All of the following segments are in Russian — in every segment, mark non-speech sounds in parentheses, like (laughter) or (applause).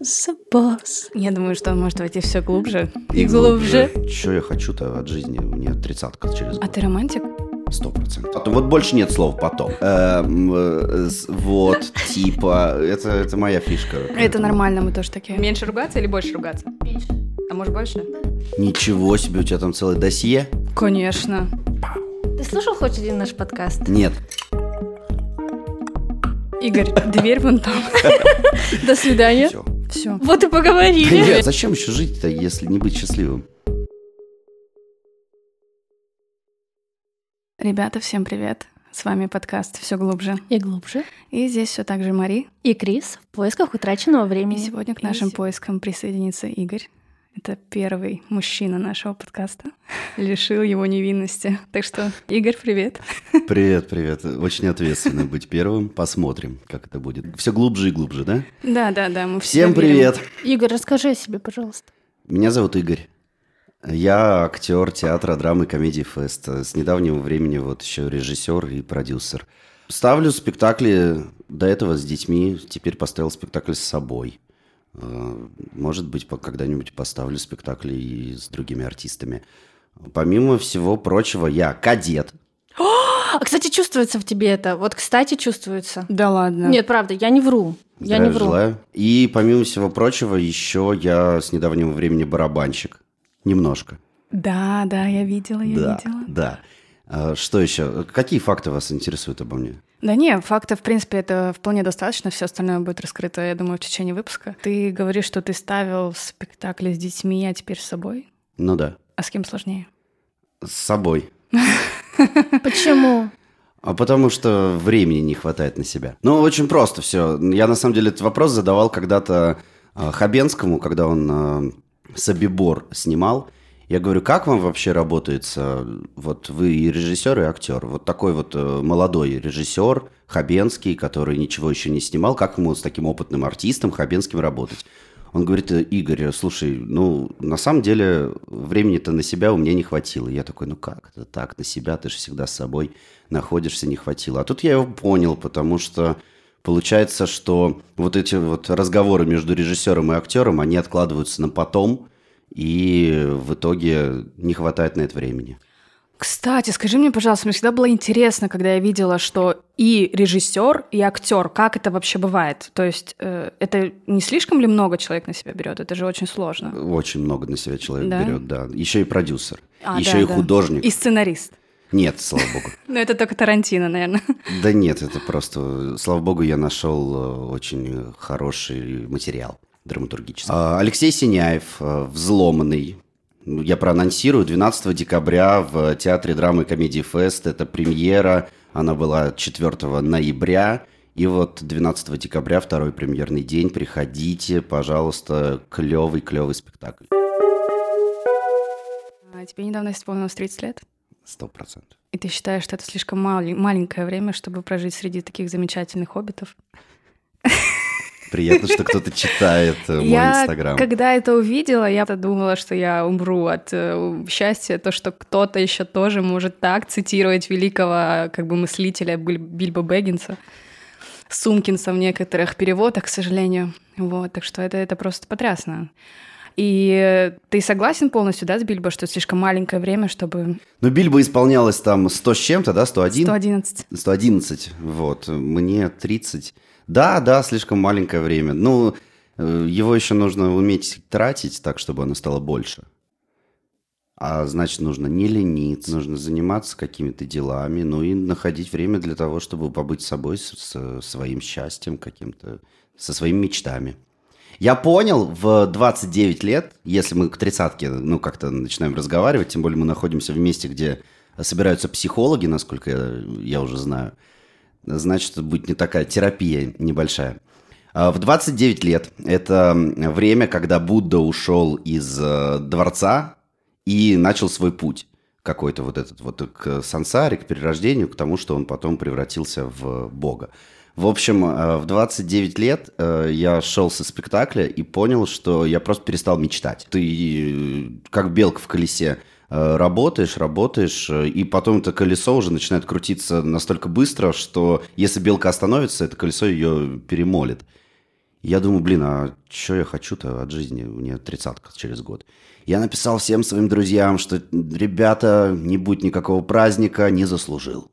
Сабас. Я думаю, что он может войти все глубже. И глубже. Что я хочу-то от жизни? Мне тридцатка через А год. ты романтик? Сто процентов. Потом, вот больше нет слов потом. Эм, э, вот, типа, это, это моя фишка. Это нормально, мы тоже такие. Меньше ругаться или больше ругаться? Меньше. А может больше? Ничего себе, у тебя там целое досье? Конечно. Ты слушал хоть один наш подкаст? Нет. Игорь, дверь вон там. (laughs) До свидания. Все. Все. Вот и поговорили. нет, зачем еще жить-то, если не быть счастливым? Ребята, всем привет. С вами подкаст «Все глубже». И глубже. И здесь все так же Мари. И Крис в поисках утраченного И времени. сегодня к И нашим се- поискам присоединится Игорь. Это первый мужчина нашего подкаста. (laughs) Лишил его невинности. Так что, Игорь, привет. (laughs) Привет, привет. Очень ответственно быть первым. Посмотрим, как это будет. Все глубже и глубже, да? Да, да, да, мы Всем тебя верим. привет. Игорь, расскажи о себе, пожалуйста. Меня зовут Игорь. Я актер театра, драмы, комедии Фест. С недавнего времени вот еще режиссер и продюсер. Ставлю спектакли до этого с детьми, теперь поставил спектакль с собой. Может быть, когда-нибудь поставлю спектакли и с другими артистами. Помимо всего прочего, я кадет. (gasps) А, кстати, чувствуется в тебе это. Вот, кстати, чувствуется. Да ладно. Нет, правда, я не вру. Я не Здравия вру. желаю. И помимо всего прочего, еще я с недавнего времени барабанщик. Немножко. Да, да, я видела, я да, видела. да. А, Что еще? Какие факты вас интересуют обо мне? Да не, фактов, в принципе, это вполне достаточно. Все остальное будет раскрыто, я думаю, в течение выпуска. Ты говоришь, что ты ставил спектакли с детьми, а теперь с собой. Ну да, А с кем сложнее? с собой. (laughs) Почему? А потому что времени не хватает на себя. Ну, очень просто все. Я на самом деле этот вопрос задавал когда-то а, Хабенскому, когда он а, Собибор снимал. Я говорю, как вам вообще работается? Вот вы и режиссер, и актер. Вот такой вот э, молодой режиссер Хабенский, который ничего еще не снимал. Как ему с таким опытным артистом Хабенским работать? Он говорит, «Э, Игорь, слушай, ну, на самом деле, времени-то на себя у меня не хватило. Я такой, ну как это так, на себя, ты же всегда с собой находишься, не хватило. А тут я его понял, потому что получается, что вот эти вот разговоры между режиссером и актером, они откладываются на потом, и в итоге не хватает на это времени. Кстати, скажи мне, пожалуйста, мне всегда было интересно, когда я видела, что и режиссер, и актер, как это вообще бывает? То есть э, это не слишком ли много человек на себя берет? Это же очень сложно. Очень много на себя человек Да? берет, да. Еще и продюсер, А, еще да, и да. художник. И сценарист. Нет, слава богу. (laughs) Ну, это только Тарантино, наверное. Да нет, это просто, слава богу, я нашел э, очень хороший материал драматургический. А, Алексей Синяев, э, «Взломанный». Я проанонсирую, 12 декабря в Театре драмы и комедии «Фест». Это премьера, она была 4 ноября. И вот 12 декабря, второй премьерный день, приходите, пожалуйста, клевый-клевый спектакль. А тебе недавно исполнилось 30 лет? Сто процентов. И ты считаешь, что это слишком мали- маленькое время, чтобы прожить среди таких замечательных хоббитов? Приятно, что кто-то читает э, мой я, инстаграм. когда это увидела, я думала, что я умру от э, счастья, то, что кто-то еще тоже может так цитировать великого как бы мыслителя Биль- Бильбо Бэггинса. Сумкинса в некоторых переводах, к сожалению. Вот, так что это, это просто потрясно. И ты согласен полностью, да, с Бильбо, что слишком маленькое время, чтобы... Ну, Бильбо исполнялось там 100 с чем-то, да, 101? 111. 111, вот, мне 30. Да, да, слишком маленькое время. Ну, э, его еще нужно уметь тратить так, чтобы оно стало больше. А значит, нужно не лениться, нужно заниматься какими-то делами, ну и находить время для того, чтобы побыть собой, с, своим счастьем каким-то, со своими мечтами. Я понял в 29 лет, если мы к тридцатке, ну, как-то начинаем разговаривать, тем более мы находимся в месте, где собираются психологи, насколько я, я уже знаю, значит, будет не такая терапия небольшая. А В 29 лет это время, когда Будда ушел из э, дворца и начал свой путь какой-то вот этот вот к сансаре, к перерождению, к тому, что он потом превратился в Бога. В общем, э, в 29 лет э, я шел со спектакля и понял, что я просто перестал мечтать. Ты как белка в колесе работаешь, работаешь, э, и потом это колесо уже начинает крутиться настолько быстро, что если белка остановится, это колесо ее перемолит. Я думаю, блин, а что я хочу-то от жизни? Мне тридцатка через год. Я написал всем своим друзьям, что, ребята, не будет никакого праздника, не заслужил.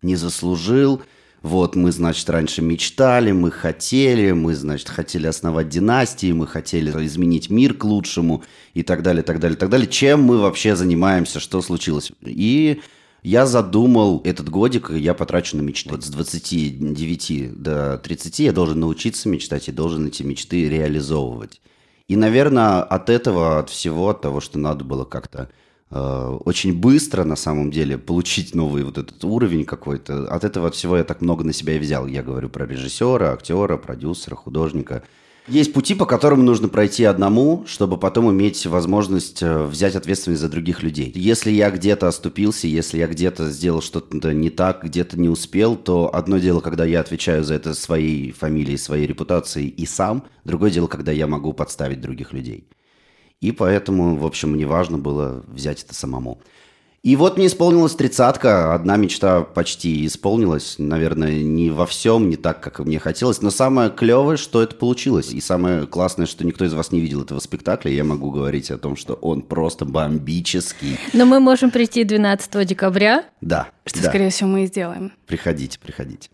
Не заслужил. Вот мы, значит, раньше мечтали, мы хотели, мы, значит, хотели основать династии, мы хотели изменить мир к лучшему и так далее, так далее, так далее. Чем мы вообще занимаемся, что случилось? И я задумал этот годик, я потрачу на мечты. Вот с 29 до 30 я должен научиться мечтать и должен эти мечты реализовывать. И, наверное, от этого, от всего, от того, что надо было как-то очень быстро, на самом деле, получить новый вот этот уровень какой-то, от этого всего я так много на себя и взял. Я говорю про режиссера, актера, продюсера, художника – есть пути, по которым нужно пройти одному, чтобы потом иметь возможность э, взять ответственность за других людей. Если я где-то оступился, если я где-то сделал что-то не так, где-то не успел, то одно дело, когда я отвечаю за это своей фамилией, своей репутацией и сам, другое дело, когда я могу подставить других людей. И поэтому, в общем, мне важно было взять это самому. И вот мне исполнилась тридцатка, одна мечта почти исполнилась, наверное, не во всем, не так, как мне хотелось, но самое клевое, что это получилось, и самое классное, что никто из вас не видел этого спектакля, я могу говорить о том, что он просто бомбический. Но мы можем прийти 12 декабря. Да. Что, да. скорее всего, мы и сделаем. Приходите, приходите.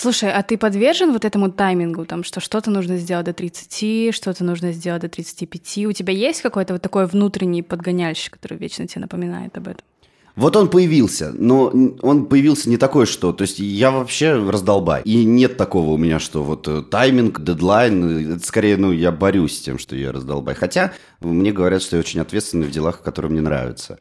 Слушай, а ты подвержен вот этому таймингу, там, что что-то нужно сделать до 30, что-то нужно сделать до 35? У тебя есть какой-то вот такой внутренний подгоняльщик, который вечно тебе напоминает об этом? Вот он появился, но он появился не такой, что... То есть я вообще раздолбай. И нет такого у меня, что вот э, тайминг, дедлайн... Это скорее, ну, я борюсь с тем, что я раздолбай. Хотя мне говорят, что я очень ответственный в делах, которые мне нравятся.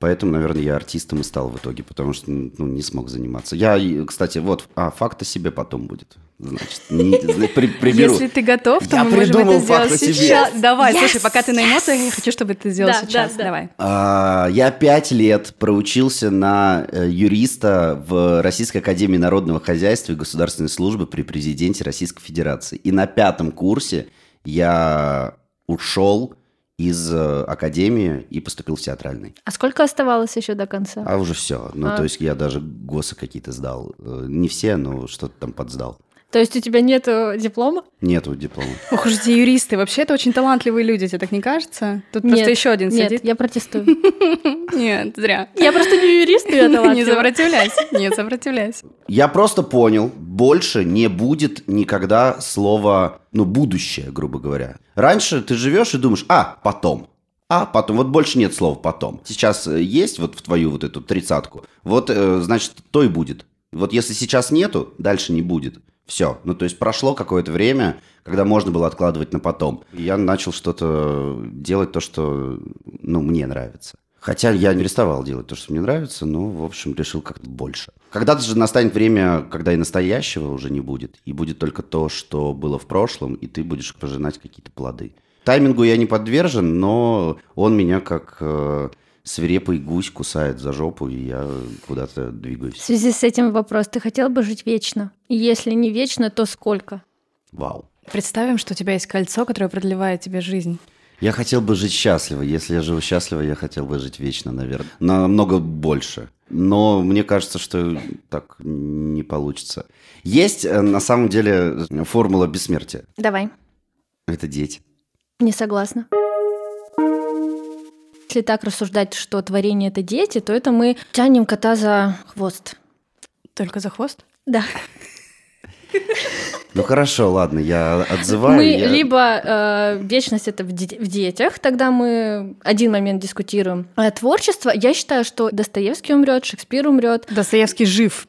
Поэтому, наверное, я артистом и стал в итоге, потому что ну, не смог заниматься. Я, кстати, вот, а факт о себе потом будет. Значит, не, при, приберу. Если ты готов, то я мы можем это сделать сейчас. Давай, Yes! слушай, пока ты на эмоциях, я хочу, чтобы ты сделал Да, сейчас. да, да. Давай. А, Я пять лет проучился на э, юриста в Российской Академии Народного Хозяйства и Государственной Службы при президенте Российской Федерации. И на пятом курсе я ушел из э, академии и поступил в театральный. А сколько оставалось еще до конца? А уже все. Ну, А. то есть я даже ГОСы какие-то сдал. Э, Не все, но что-то там подсдал. То есть у тебя нету диплома? Нету диплома. Ох уж эти юристы. Вообще, это очень талантливые люди, тебе так не кажется? Тут Нет, просто еще один Нет, сидит. я протестую. (laughs) Нет, зря. Я просто не юрист, я (laughs) Не талантлива. сопротивляйся. Нет, сопротивляйся. Я просто понял, больше не будет никогда слова, ну, будущее, грубо говоря. Раньше ты живешь и думаешь, а, потом. А, потом. Вот больше нет слова потом. Сейчас э, есть вот в твою вот эту тридцатку. Вот, э, значит, то и будет. Вот если сейчас нету, дальше не будет. Все. Ну, то есть прошло какое-то время, когда можно было откладывать на потом. Я начал что-то делать, то, что, ну, мне нравится. Хотя я не переставал делать то, что мне нравится, но, в общем, решил как-то больше. Когда-то же настанет время, когда и настоящего уже не будет, и будет только то, что было в прошлом, и ты будешь пожинать какие-то плоды. Таймингу я не подвержен, но он меня как э, свирепый гусь кусает за жопу, и я куда-то В двигаюсь. связи с этим вопрос. Ты хотел бы жить вечно? И если не вечно, то сколько? Вау. Представим, что у тебя есть кольцо, которое продлевает тебе жизнь. Я хотел бы жить счастливо. Если я живу счастливо, я хотел бы жить вечно, наверное. Намного больше. Но мне кажется, что так не получится. Есть э, на самом деле формула бессмертия. Давай. Это дети. Не согласна. Если так рассуждать, что творение — это дети, то это мы тянем кота за хвост. Только за хвост? Да. Ну хорошо, ладно, я отзываю. мы я- либо э, вечность это в, де- в детях, тогда мы один момент дискутируем. А творчество, я считаю, что Достоевский умрет, Шекспир умрет, Достоевский жив.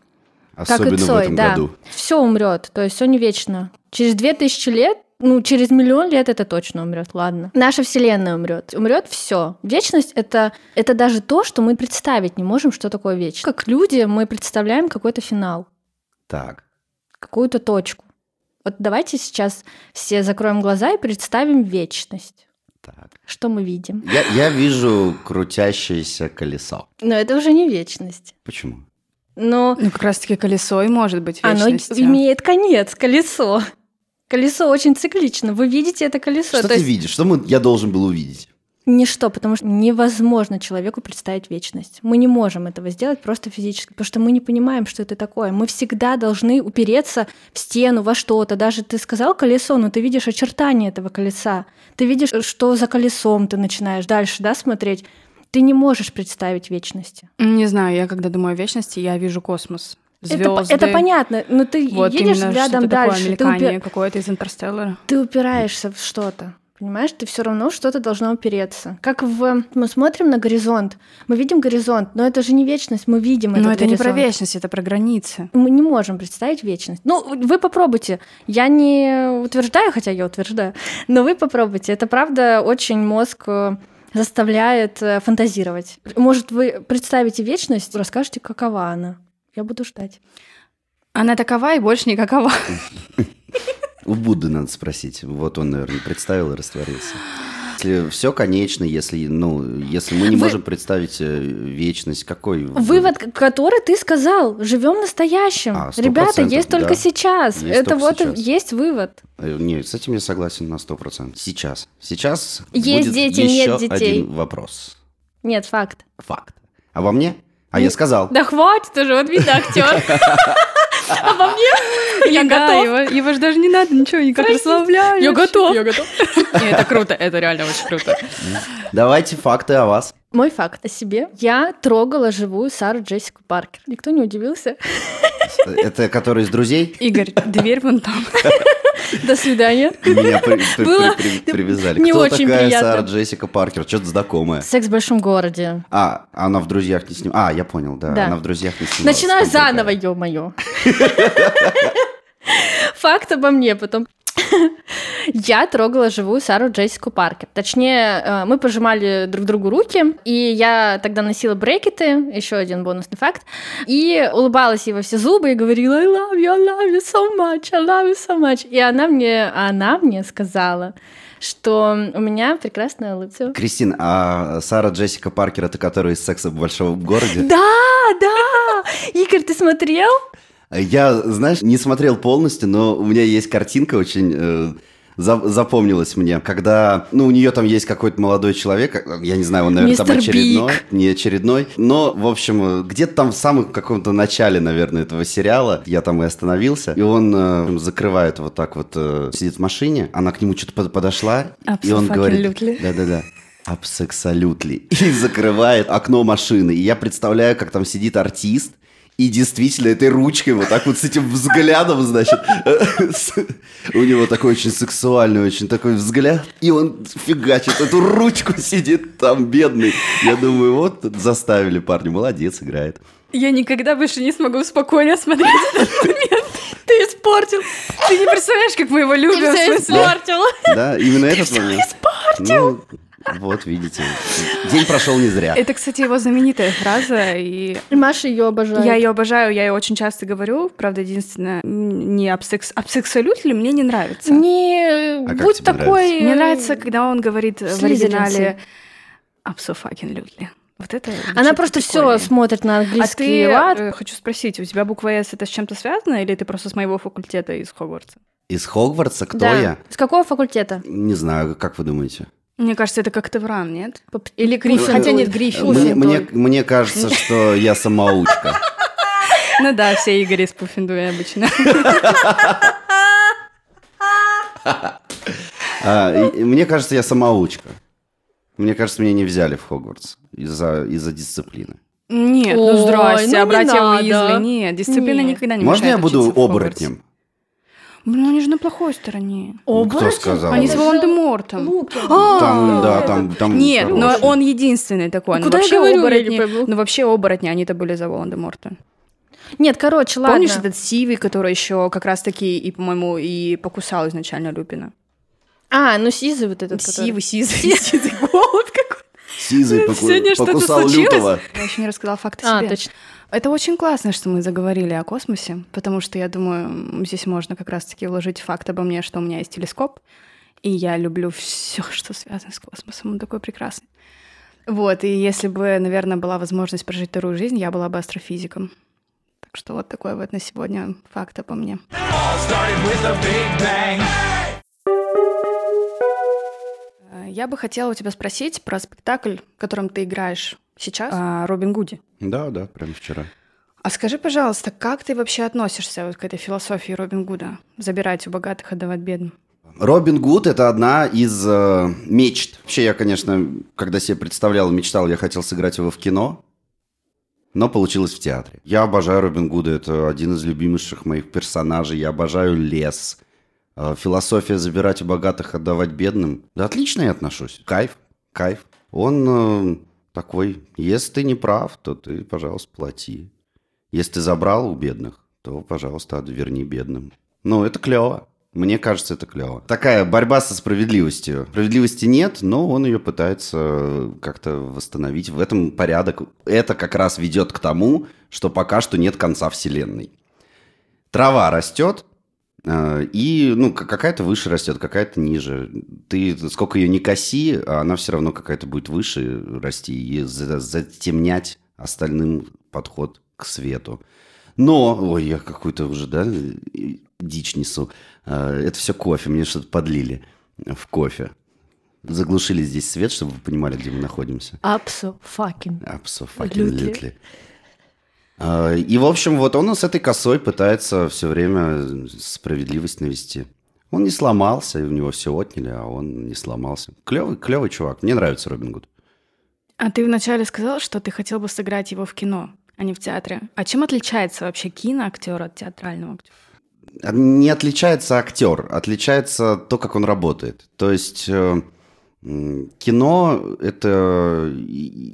как Особенно и в Цой, этом да. году. Все умрет, то есть все не вечно. Через две тысячи лет, ну, через миллион лет это точно умрет, ладно. Наша Вселенная умрет. Умрет все. Вечность это, это даже то, что мы представить не можем, что такое вечность. Как люди мы представляем какой-то финал, Так. какую-то точку. Вот давайте сейчас все закроем глаза и представим вечность. Так. Что мы видим? Я, я вижу крутящееся колесо. Но это уже не вечность. Почему? Но Ну, как раз-таки колесо и может быть оно вечностью. имеет конец, колесо. Колесо очень циклично. Вы видите это колесо. Что То ты есть видишь? Что мы, я должен был увидеть? Ничто, потому что невозможно человеку представить вечность. Мы не можем этого сделать просто физически, потому что мы не понимаем, что это такое. Мы всегда должны упереться в стену, во что-то. Даже ты сказал колесо, но ты видишь очертания этого колеса. Ты видишь, что за колесом ты начинаешь дальше да, смотреть. Ты не можешь представить вечности. Не знаю, я когда думаю о вечности, я вижу космос. Звезды. Это, это понятно, но ты вот едешь рядом дальше. Такое ты упи... какое-то из интерстеллара. Ты упираешься в что-то. Понимаешь, ты все равно что-то должно упереться. Как в... Мы смотрим на горизонт, мы видим горизонт, но это же не вечность, мы видим Но это горизонт. не про вечность, это про границы. Мы не можем представить вечность. Ну, вы попробуйте. Я не утверждаю, хотя я утверждаю, но вы попробуйте. Это правда очень мозг э, заставляет э, фантазировать. Может, вы представите вечность, расскажете, какова она. Я буду ждать. Она такова и больше не какова. У Будды надо спросить. Вот он, наверное, представил и растворился. Если все конечно, если, ну, если мы не Вы... можем представить э, вечность, какой вывод, который ты сказал, живем настоящим. А, Ребята, есть только да. сейчас. Есть Это вот сейчас. есть вывод. Э, нет, с этим я согласен на сто процентов. Сейчас, сейчас есть будет дети, еще нет детей. один вопрос. Нет, факт. Факт. А во мне? А я сказал. Да хватит уже, вот видно актер. (laughs) А во мне я готов. Его, его же даже не надо ничего никак расслаблять. Я готов. Я готов. (laughs) Это круто, это реально очень круто. Давайте факты о вас. Мой факт о себе. Я трогала живую Сару Джессику Паркер. Никто не удивился? Это который из друзей? Игорь, дверь вон там. До свидания. Меня при, при, Было при, при, привязали. Не Кто очень такая приятно. Сара Джессика Паркер? Что-то знакомое. Секс в большом городе. А, она в друзьях не снималась. А, я понял, да. Да. Она в друзьях не снималась. Начинаю заново, ё-моё. (laughs) Факт обо мне потом. (laughs) Я трогала живую Сару Джессику Паркер. Точнее, э, мы пожимали друг другу руки, и я тогда носила брекеты, еще один бонусный факт, и улыбалась ей во все зубы и говорила I love you, I love you so much, I love you so much. И она мне, она мне сказала, что у меня прекрасная улыбка. Кристин, а Сара Джессика Паркер это которая из секса в большом городе? Да, да! Игорь, ты смотрел? Я, знаешь, не смотрел полностью, но у меня есть картинка очень э, за- запомнилась мне, когда, ну, у нее там есть какой-то молодой человек, я не знаю, он, наверное, там Мистер очередной, Биг. не очередной, но, в общем, где-то там в самом каком-то начале, наверное, этого сериала я там и остановился, и он э, закрывает вот так вот, э, сидит в машине, она к нему что-то под- подошла, и он говорит... Absolutely. Да-да-да. Абсолютно. И закрывает окно машины. И я представляю, как там сидит артист, и действительно этой ручкой вот так вот с этим взглядом, значит, с- у него такой очень сексуальный, очень такой взгляд, и он фигачит эту ручку, сидит там бедный. Я думаю, вот заставили парня, молодец, играет. Я никогда больше не смогу спокойно смотреть (laughs) этот момент. Ты испортил, Ты не представляешь, как мы его ты любим. в все испортил. Да, именно этот момент. Ну, вот, видите, день прошел не зря. Это, кстати, его знаменитая фраза, и Маша ее обожает. я ее обожаю, я ее очень часто говорю. Правда, единственное, не абсекс... абсексолютли мне не нравится. Не А будь такой... Мне э, нравится, когда он говорит в слизеринцы. оригинале абсофакинлютли. Вот это Она просто все смотрит на А английский ты, лад. э, хочу спросить, у тебя буква «С» это с чем-то связано, или ты просто с моего факультета из Хогвартса? Из Хогвартса кто Да. я? С какого факультета? Не знаю, как вы думаете? Мне кажется, это как Тевран, нет? Или Гриффиндор. Хотя нет, Гриффиндор. Мне, мне, мне кажется, что я самоучка. (laughs) Ну да, все Игорь из Пуффиндуя обычно. (laughs) А, мне кажется, я самоучка. Мне кажется, меня не взяли в Хогвартс из-за из Нет, дисциплины. ну здрасте, ну а не братья надо. Уизли, нет, дисциплина Нет. никогда не Можно я буду оборотнем? Блин, ну они же на плохой стороне. Ну, Кто сказал? Они с Волан-де-Мортом. Там, да, там, там Нет, но хороший. он единственный такой. Ну, Куда я вообще говорю, я оборотни, не пойму. ну вообще оборотни, они-то были за Волан-де-Морта. Нет, короче, ладно. Помнишь этот Сивый, который еще как раз-таки и, по-моему, и покусал изначально Люпина? А, ну Сизый вот этот, который... Сивый, сизый, сизый голубь какой. Сизый поку- Сегодня что-то покусал случилось? лютого. Я еще не рассказала факт о А, себе. точно. Это очень классно, что мы заговорили о космосе, потому что я думаю, здесь можно как раз-таки уложить факт обо мне, что у меня есть телескоп, и я люблю все, (laughs) что связано с космосом. Он такой прекрасный. Вот, и если бы, наверное, была возможность прожить вторую жизнь, я была бы астрофизиком. Так что вот такой вот на сегодня факт обо мне. Э, Я бы хотела у тебя спросить про спектакль, в котором ты играешь сейчас, о Робин Гуде. Да, да, прямо вчера. А скажи, пожалуйста, как ты вообще относишься вот к этой философии Робин Гуда? Забирать у богатых, отдавать бедным. Робин Гуд – это одна из э, мечт. Вообще, я, конечно, когда себе представлял, мечтал, я хотел сыграть его в кино, но получилось в театре. Я обожаю Робин Гуда, это один из любимейших моих персонажей. Я обожаю лес. Э, философия забирать у богатых, отдавать бедным. Да отлично я отношусь. Кайф, кайф. Он э, такой, если ты не прав, то ты, пожалуйста, плати. Если ты забрал у бедных, то, пожалуйста, верни бедным. Ну, это клево. Мне кажется, это клево. Такая борьба со справедливостью. Справедливости нет, но он ее пытается как-то восстановить. В этом порядок. Это как раз ведет к тому, что пока что нет конца Вселенной. Трава растет, и, ну, какая-то выше растет, какая-то ниже. Ты сколько ее не коси, она все равно какая-то будет выше расти и затемнять остальным подход к свету. Но, ой, я какую-то уже, да, дичь несу. А, это все кофе, мне что-то подлили в кофе. Заглушили здесь свет, чтобы вы понимали, где мы находимся. Апсо fucking. Апсо лютли. А, и, в общем, вот он с этой косой пытается все время справедливость навести. Он не сломался, и у него все отняли, а он не сломался. Клевый, клевый чувак. Мне нравится Робин Гуд. А ты вначале сказал, что ты хотел бы сыграть его в кино а не в театре. А чем отличается вообще киноактер от театрального актера? Не отличается актер, отличается то, как он работает. То есть э, кино – это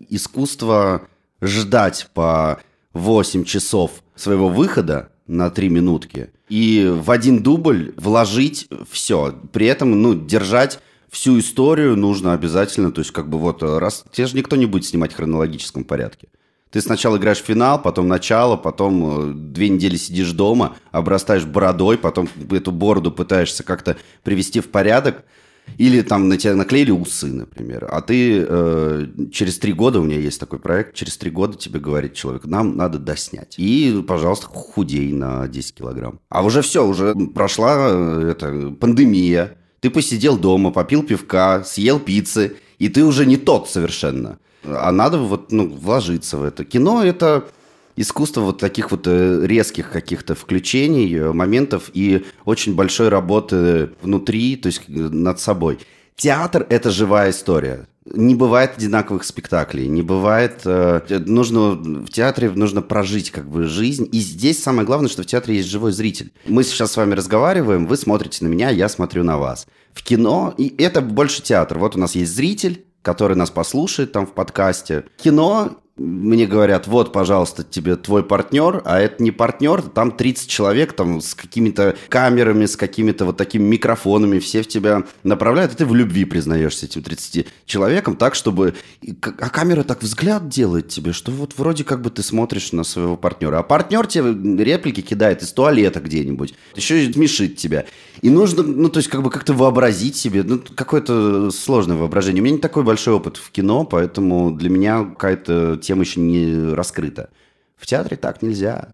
искусство ждать по 8 часов своего выхода на 3 минутки и в один дубль вложить все. При этом ну, держать всю историю нужно обязательно. То есть как бы вот раз... Тебе же никто не будет снимать в хронологическом порядке. Ты сначала играешь в финал, потом начало, потом э, две недели сидишь дома, обрастаешь бородой, потом эту бороду пытаешься как-то привести в порядок. Или там на тебя наклеили усы, например. А ты э, через три года, у меня есть такой проект, через три года тебе говорит человек, нам надо доснять. И, пожалуйста, худей на 10 килограмм. А уже все, уже прошла э, эта пандемия. Ты посидел дома, попил пивка, съел пиццы, и ты уже не тот совершенно. А надо вот ну, вложиться в это. Кино – это искусство вот таких вот э, резких каких-то включений, э, моментов и очень большой работы внутри, то есть э, над собой. Театр – это живая история. Не бывает одинаковых спектаклей, не бывает... Э, нужно в театре нужно прожить как бы жизнь. И здесь самое главное, что в театре есть живой зритель. Мы сейчас с вами разговариваем, вы смотрите на меня, я смотрю на вас. В кино, и это больше театр. Вот у нас есть зритель, который нас послушает там в подкасте. Кино мне говорят, вот, пожалуйста, тебе твой партнер, а это не партнер, там 30 человек там с какими-то камерами, с какими-то вот такими микрофонами, все в тебя направляют, и ты в любви признаешься этим 30 человеком так, чтобы... А камера так взгляд делает тебе, что вот вроде как бы ты смотришь на своего партнера, а партнер тебе реплики кидает из туалета где-нибудь, еще и смешит тебя. И нужно, ну, то есть как бы как-то вообразить себе, ну, какое-то сложное воображение. У меня не такой большой опыт в кино, поэтому для меня какая-то тема еще не раскрыта. В театре так нельзя.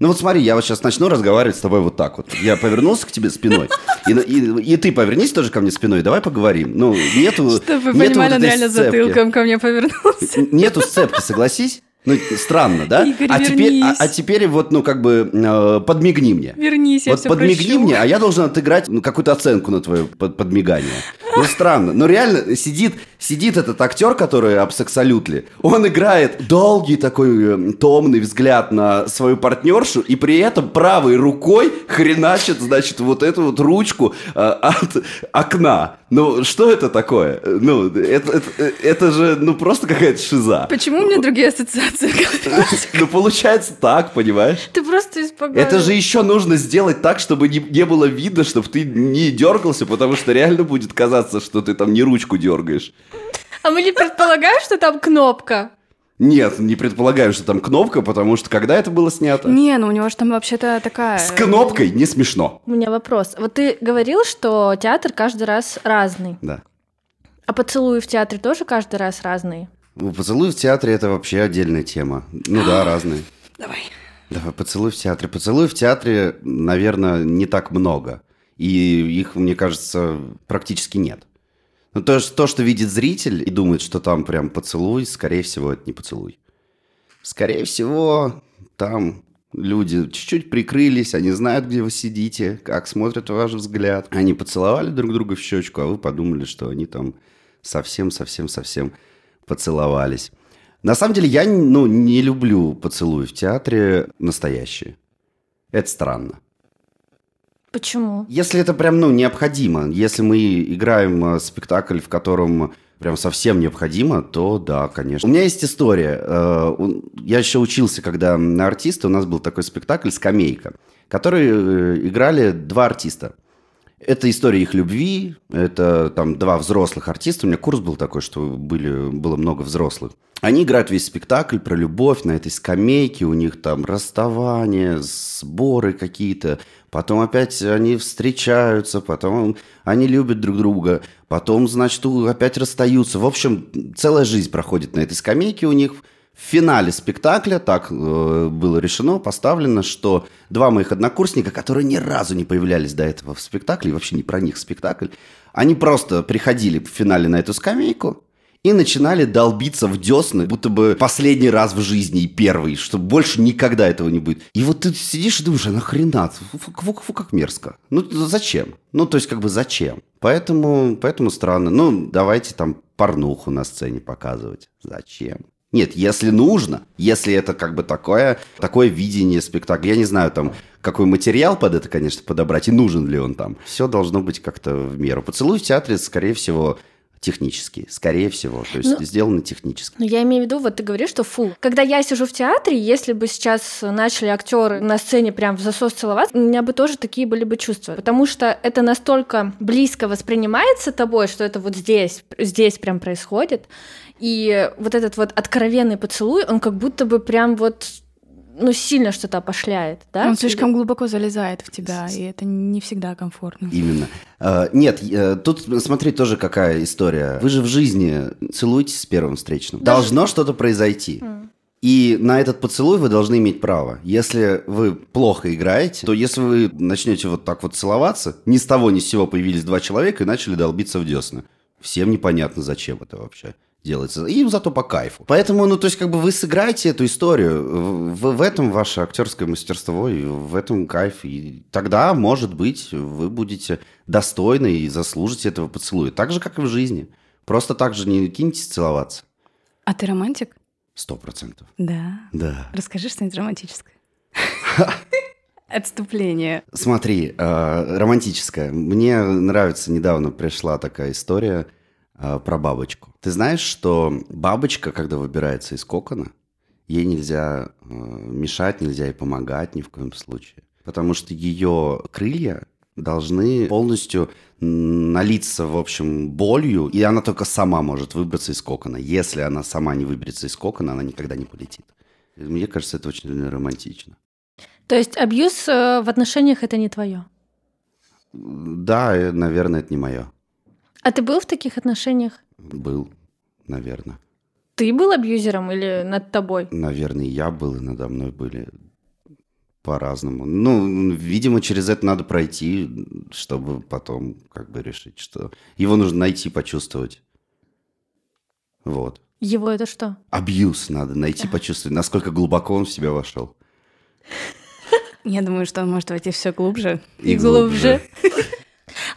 Ну вот смотри, я вот сейчас начну разговаривать с тобой вот так вот. Я повернулся к тебе спиной, и, и, и ты повернись тоже ко мне спиной, давай поговорим. Ну, нету Чтобы вы нету понимали, вот он реально сцепки. затылком ко мне повернулся. Нету сцепки, согласись? Ну, странно, да? (laughs) Игорь, а, теперь, а, а теперь вот, ну, как бы, э, подмигни мне. Вернись, я вот все подмигни прощу. мне, а я должен отыграть ну, какую-то оценку на твое под- подмигание. Ну, странно. Но реально сидит, сидит этот актер, который абсексолютли. Он играет долгий такой э, томный взгляд на свою партнершу, и при этом правой рукой хреначит, значит, вот эту вот ручку э, от окна. Ну, что это такое? Ну, это, это, это же, ну, просто какая-то шиза. Почему у меня другие ассоциации? (laughs) голове? (laughs) Ну, получается так, понимаешь? Ты просто испугался. Это же еще нужно сделать так, чтобы не, не было видно, чтобы ты не дергался, потому что реально будет казаться, что ты там не ручку дергаешь. А мы не предполагаем, что там кнопка? Нет, не предполагаю, что там кнопка, потому что когда это было снято? Не, ну у него же там вообще-то такая... С кнопкой не смешно. У меня вопрос. Вот ты говорил, что театр каждый раз разный. Да. А поцелуи в театре тоже каждый раз разные? Ну, Поцелуй в театре это вообще отдельная тема. Ну да, (gasps) разные. Давай. Давай, поцелуй в театре. Поцелуй в театре, наверное, не так много. И их, мне кажется, практически нет. Ну, то, то, что видит зритель и думает, что там прям поцелуй, скорее всего, это не поцелуй. Скорее всего, там люди чуть-чуть прикрылись, они знают, где вы сидите, как смотрят ваш взгляд. Они поцеловали друг друга в щечку, а вы подумали, что они там совсем-совсем-совсем поцеловались. На самом деле, я ну, не люблю поцелуи в театре настоящие. Это странно. Почему? Если это прям, ну, необходимо, если мы играем э, спектакль, в котором прям совсем необходимо, то да, конечно. У меня есть история. Э, Я еще учился, когда на артиста, у нас был такой спектакль «Скамейка», который э, играли два артиста. Это история их любви, это там два взрослых артиста. У меня курс был такой, что были, было много взрослых. Они играют весь спектакль про любовь на этой скамейке, у них там расставания, сборы какие-то. Потом опять они встречаются, потом они любят друг друга, потом, значит, опять расстаются. В общем, целая жизнь проходит на этой скамейке у них. В финале спектакля так э, было решено, поставлено, что два моих однокурсника, которые ни разу не появлялись до этого в спектакле, и вообще не про них спектакль, они просто приходили в финале на эту скамейку и начинали долбиться в десны, будто бы последний раз в жизни и первый, что больше никогда этого не будет. И вот ты сидишь и думаешь, а нахрена? Фу, фу, фу, как мерзко. Ну, зачем? Ну, то есть, как бы зачем? Поэтому, поэтому странно. Ну, давайте там порнуху на сцене показывать. Зачем? Нет, если нужно, если это как бы такое, такое видение спектакля, я не знаю там, какой материал под это, конечно, подобрать, и нужен ли он там. Все должно быть как-то в меру. Поцелуй в театре, скорее всего, технический, скорее всего, то есть Ну, сделано технически. Ну, я имею в виду, вот ты говоришь, что фу. Когда я сижу в театре, если бы сейчас начали актеры на сцене прям в засос целоваться, у меня бы тоже такие были бы чувства. Потому что это настолько близко воспринимается тобой, что это вот здесь, здесь прям происходит. И вот этот вот откровенный поцелуй, он как будто бы прям вот ну, сильно что-то опошляет, да? Он слишком глубоко залезает в тебя, и это не всегда комфортно. Именно. Э, Нет, тут смотри тоже какая история. Вы же в жизни целуетесь с первым встречным. Даже- Должно что-то произойти. М. И на этот поцелуй вы должны иметь право. Если вы плохо играете, то если вы начнете вот так вот целоваться, ни с того ни с сего появились два человека и начали долбиться в десны. Всем непонятно, зачем это вообще делается. Им зато по кайфу. Поэтому, ну, то есть, как бы вы сыграете эту историю. В, в этом ваше актерское мастерство, и в этом кайф. И тогда, может быть, вы будете достойны и заслужите этого поцелуя. Так же, как и в жизни. Просто так же не кинетесь целоваться. А ты романтик? Сто процентов. Да. Да. Расскажи что-нибудь романтическое. (laughs) Отступление. Смотри, э, романтическая. Мне нравится, недавно пришла такая история э, про бабочку. Ты знаешь, что бабочка, когда выбирается из кокона, ей нельзя э, мешать, нельзя ей помогать ни в коем случае. Потому что ее крылья должны полностью налиться, в общем, болью, и она только сама может выбраться из кокона. Если она сама не выберется из кокона, она никогда не полетит. Мне кажется, это очень романтично. То есть абьюз э, в отношениях это не твое. Да, э, наверное, это не мое. А ты был в таких отношениях? Был, наверное. Ты был абьюзером или над тобой? Наверное, я был, и надо мной были по-разному. Ну, видимо, через это надо пройти, чтобы потом как бы решить, что его нужно найти, почувствовать. Вот. Его это что? Абьюз надо найти, почувствовать, насколько глубоко он в себя вошел. Я думаю, что он может войти все глубже. И глубже.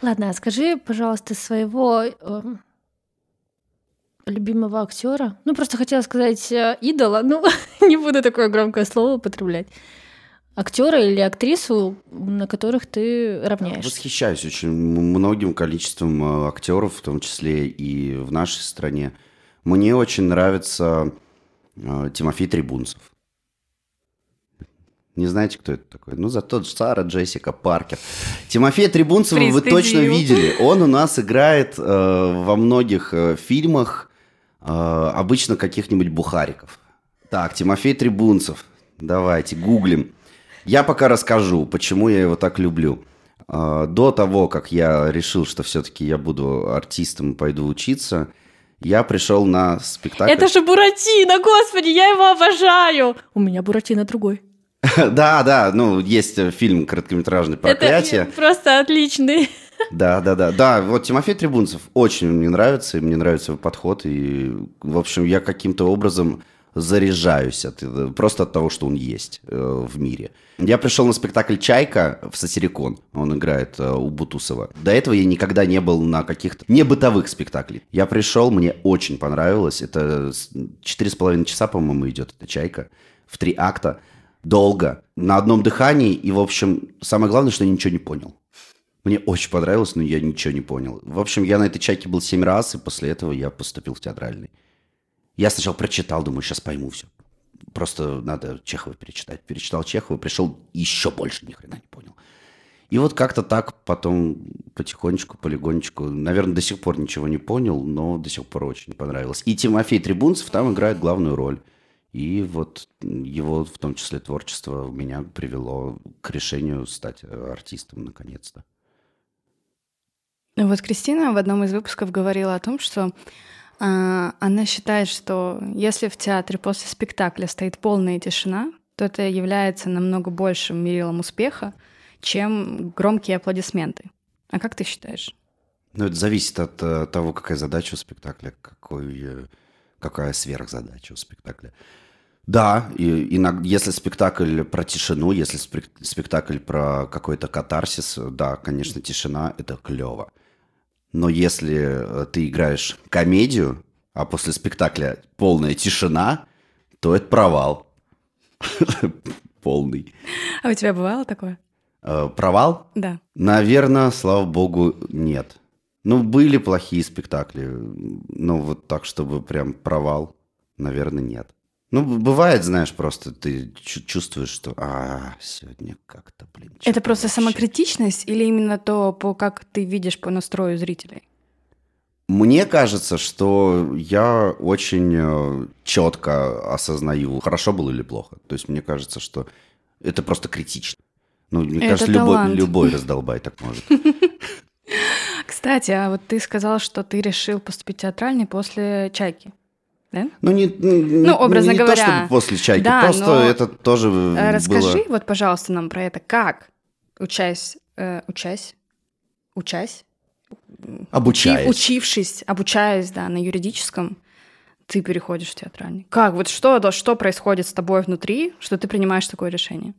Ладно, а скажи, пожалуйста, своего эм, любимого актера. Ну, просто хотела сказать э, идола, ну, (laughs) не буду такое громкое слово употреблять. Актера или актрису, на которых ты равняешься. Восхищаюсь очень многим количеством э, актеров, в том числе и в нашей стране. Мне очень нравится э, Тимофей Трибунцев. Не знаете, кто это такой? Ну, зато Сара Джессика Паркер. Тимофея Трибунцева вы точно видели. Он у нас играет э, во многих э, фильмах, э, обычно каких-нибудь бухариков. Так, Тимофей Трибунцев. Давайте, гуглим. Я пока расскажу, почему я его так люблю. Э, До того, как я решил, что все-таки я буду артистом и пойду учиться, я пришел на спектакль. Это же Буратино, господи, я его обожаю! У меня Буратино другой. (laughs) Да, да, ну, есть э, фильм короткометражный Это «Проклятие». просто отличный. (laughs) Да, да, да. Да, вот Тимофей Трибунцев очень мне нравится, и мне нравится его подход. И, в общем, я каким-то образом заряжаюсь от, просто от того, что он есть э, в мире. Я пришел на спектакль «Чайка» в Сосерикон. Он играет э, у Бутусова. До этого я никогда не был на каких-то не бытовых спектаклях. Я пришел, мне очень понравилось. Это четыре с половиной часа, по-моему, идет эта «Чайка» в три акта. Долго, на одном дыхании. И, в общем, самое главное, что я ничего не понял. Мне очень понравилось, но я ничего не понял. В общем, я на этой «Чайке» был семь раз, и после этого я поступил в театральный. Я сначала прочитал, думаю, сейчас пойму все. Просто надо Чехова перечитать. Перечитал Чехова, пришел еще больше ни хрена не понял. И вот как-то так потом потихонечку, полигонечку, наверное, до сих пор ничего не понял, но до сих пор очень понравилось. И Тимофей Трибунцев там играет главную роль. И вот его, в том числе, творчество меня привело к решению стать артистом наконец-то. Вот Кристина в одном из выпусков говорила о том, что а, она считает, что если в театре после спектакля стоит полная тишина, то это является намного большим мерилом успеха, чем громкие аплодисменты. А как ты считаешь? Ну, это зависит от uh, того, какая задача у спектакля, какой, э, какая сверхзадача у спектакля. Да, и, и если спектакль про тишину, если спектакль про какой-то катарсис, да, конечно, тишина – это клево. Но если э, ты играешь комедию, а после спектакля полная тишина, то это провал. (laughs) Полный. А у тебя бывало такое? Э, провал? Да. Наверное, слава богу, нет. Ну, были плохие спектакли, но вот так, чтобы прям провал, наверное, нет. Ну, бывает, знаешь, просто ты чувствуешь, что а, сегодня как-то, блин. Это просто вообще. самокритичность или именно то, по как ты видишь по настрою зрителей? Мне кажется, что я очень э, четко осознаю, хорошо было или плохо. То есть мне кажется, что это просто критично. Ну, мне это кажется, любой, любой раздолбай так может. (laughs) Кстати, а вот ты сказал, что ты решил поступить в театральный после «Чайки». Да? Ну, не, ну, образно не говоря. то, чтобы после чайки, да, просто это тоже э, Расскажи было... вот, пожалуйста, нам про это. Как, учась, э, учась, учась, обучаясь. Учи, учившись, обучаясь, да, на юридическом, ты переходишь в театральный. Как? Вот что, что происходит с тобой внутри, что ты принимаешь такое решение?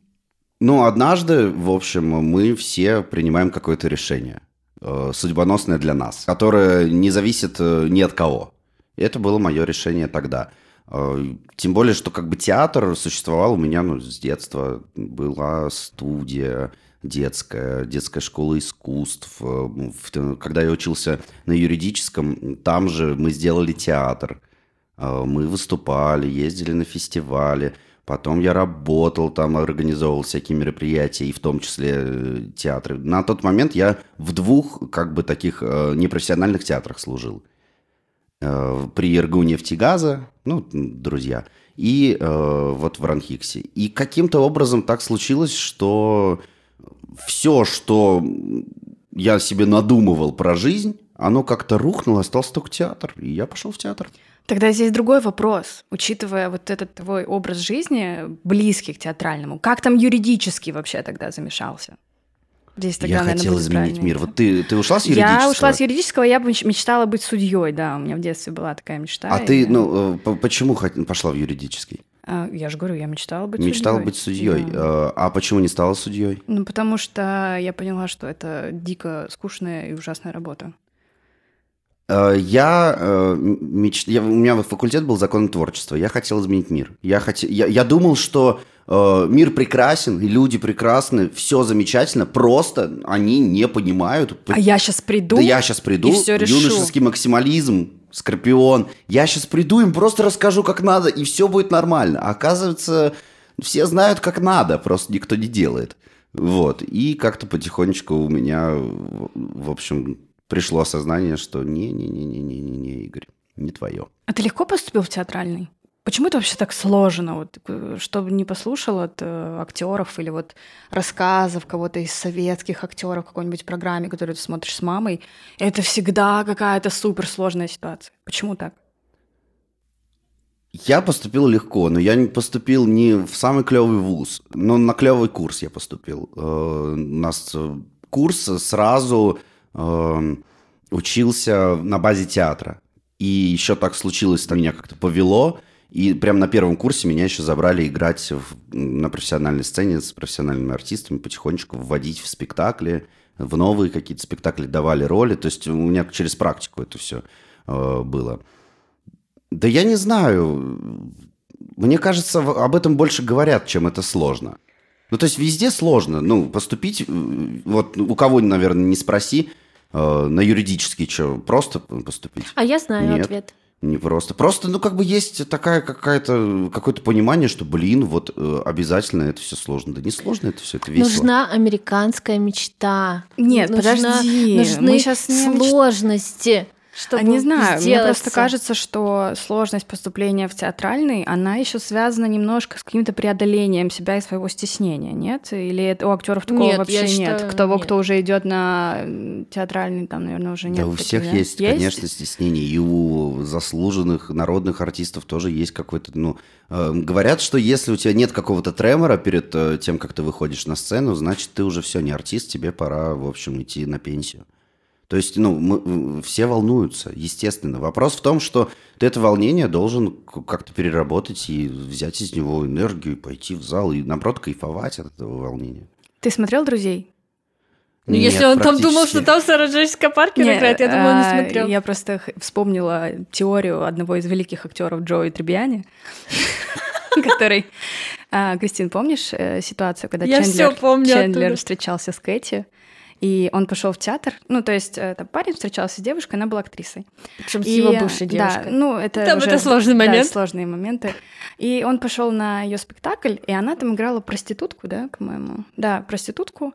Ну, однажды, в общем, мы все принимаем какое-то решение, судьбоносное для нас, которое не зависит э, ни от кого. И это было мое решение тогда. Э, тем более, что как бы театр существовал у меня ну, с детства. Была студия детская, детская школа искусств. Э, когда я учился на юридическом, там же мы сделали театр. Э, мы выступали, ездили на фестивали. Потом я работал там, организовывал всякие мероприятия, и в том числе театры. На тот момент я в двух как бы таких непрофессиональных театрах служил. Э, при РГУ нефтегаза, ну, друзья, и э, вот в Ранхиксе. И каким-то образом так случилось, что все, что я себе надумывал про жизнь, оно как-то рухнуло, остался только театр, и я пошел в театр. Тогда здесь другой вопрос, учитывая вот этот твой образ жизни, близкий к театральному, как там юридически вообще тогда замешался? Здесь тогда, я наверное, хотел изменить мир. Вот ты, ты ушла с юридического? Я ушла с юридического, я мечтала быть судьей, да, у меня в детстве была такая мечта. А ты, ну, э, почему пошла в юридический? А, я же говорю, я мечтала быть мечтала судьей. быть судьей. Да. А, а почему не стала судьей? Ну, потому что я поняла, что это дико скучная и ужасная работа. Э, я, э, меч... я, у меня факультет был закон творчества. Я хотел изменить мир. Я, хот... я, я думал, что э, мир прекрасен, люди прекрасны, все замечательно, просто они не понимают. А я сейчас приду. Да я сейчас приду. И все решу. Юношеский максимализм, Скорпион. Я сейчас приду, им просто расскажу, как надо, и все будет нормально. А оказывается, все знают, как надо, просто никто не делает. Вот. И как-то потихонечку у меня, в общем, пришло осознание, что не-не-не-не-не-не, Игорь, не твое. А ты легко поступил в театральный? Почему это вообще так сложно? Вот, чтобы не послушал от э, актеров или вот рассказов кого-то из советских актеров в какой-нибудь программе, которую ты смотришь с мамой, это всегда какая-то суперсложная ситуация. Почему так? Я поступил легко, но я не поступил не в самый клевый вуз, но на клевый курс я поступил. Э, у нас курс сразу эм, учился на базе театра. И еще так случилось, что меня как-то повело. И прямо на первом курсе меня еще забрали играть в, на профессиональной сцене с профессиональными артистами, потихонечку вводить в спектакли, в новые какие-то спектакли давали роли. То есть у меня через практику это все э, было. Да я не знаю. Мне кажется, об этом больше говорят, чем это сложно. Ну, то есть везде сложно. Ну, поступить, э, вот у кого, наверное, не спроси, на юридический что, просто поступить? А я знаю Нет. ответ. Не просто. Просто, ну, как бы есть такая какая-то, какое-то понимание, что, блин, вот э, обязательно это все сложно. Да не сложно это все, это весело. Нужна американская мечта. Нет, Нужна- подожди, Нужны мы щас не о меч- сложности. Чтобы А не знаю, мне сделаться. просто кажется, что сложность поступления в театральный, она еще связана немножко с каким-то преодолением себя и своего стеснения, нет? Или это у актеров такого Нет, вообще я нет? считаю, Кто, нет. кто уже идет на театральный, там, наверное, уже нет. Да, у таких, всех да? есть, конечно, стеснение. И у заслуженных народных артистов тоже есть какой-то, ну... э, говорят, что если у тебя нет какого-то тремора перед э, тем, как ты выходишь на сцену, значит, ты уже все не артист, тебе пора, в общем, идти на пенсию. То есть, ну, мы, все волнуются, естественно. Вопрос в том, что ты это волнение должен как-то переработать и взять из него энергию, пойти в зал и, наоборот, кайфовать от этого волнения. Ты смотрел «Друзей»? Ну, Нет, если он там думал, что там Сара Джессика Паркер Не, играет, я думаю, он не а, смотрел. Я просто вспомнила теорию одного из великих актеров Джои Требиани, (laughs) который... а, Кристин, помнишь э, ситуацию, когда Чендлер встречался с Кэти, и он пошел в театр, ну, то есть э, там парень встречался с девушкой, она была актрисой. Причем с И, его бывшей Да, девушкой. ну, это Там уже- это сложный да, момент. сложные моменты. И он пошел на ее спектакль, и она там играла проститутку, да, по-моему? Да, проститутку.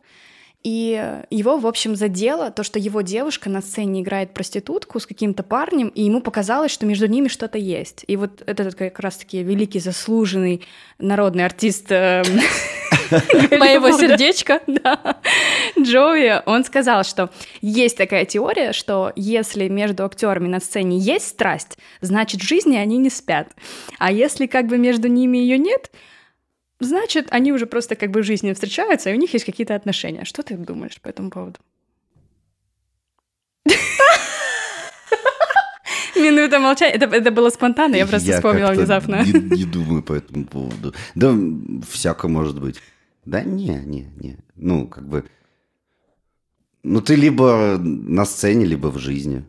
И его, в общем, задело то, что его девушка на сцене играет проститутку с каким-то парнем, и ему показалось, что между ними что-то есть. И вот этот как раз-таки великий заслуженный народный артист э, (laughs) Моего сердечка. (laughs) Да. Джоуи, он сказал, что есть такая теория, что если между актерами на сцене есть страсть, значит, в жизни они не спят. А если как бы между ними ее нет, значит, они уже просто как бы в жизни встречаются, и у них есть какие-то отношения. Что ты думаешь по этому поводу? Минута молчания. Это, это было спонтанно, я просто вспомнила как-то внезапно. Не, не думаю по этому поводу. Да, м, всяко может быть. Да не, не, не. Ну, как бы... Ну, ты либо на сцене, либо в жизни.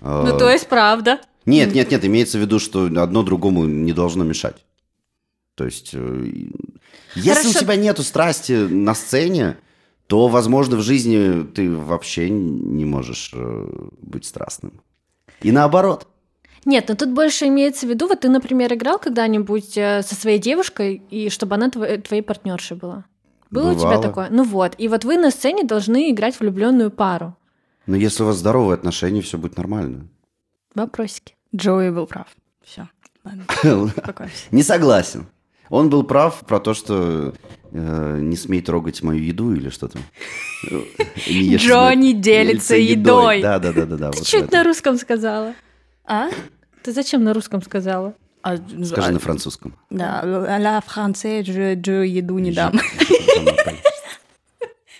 А, Ну, то есть, правда. Нет, нет, нет, имеется в виду, что одно другому не должно мешать. То есть, э, если у Хорошо. тебя нету страсти на сцене, то, возможно, в жизни ты вообще не можешь э, быть страстным. И наоборот. Нет, но тут больше имеется в виду, вот ты, например, играл когда-нибудь э, со своей девушкой, и чтобы она тво- твоей партнершей была? Было у тебя Бывало. такое? Ну вот. И вот вы на сцене должны играть влюбленную пару. Но если у вас здоровые отношения, все будет нормально. Вопросики. Джоуи был прав. Все. Ладно. (laughs) Не согласен. Он был прав про то, что э, не смей трогать мою еду или что там. Не ешь Джонни делится едой. Да, да, да, да, да. Ты это на русском сказала? А? Ты зачем на русском сказала? А, Скажи а, на французском. Да, la français, je, je еду не дам. (laughs)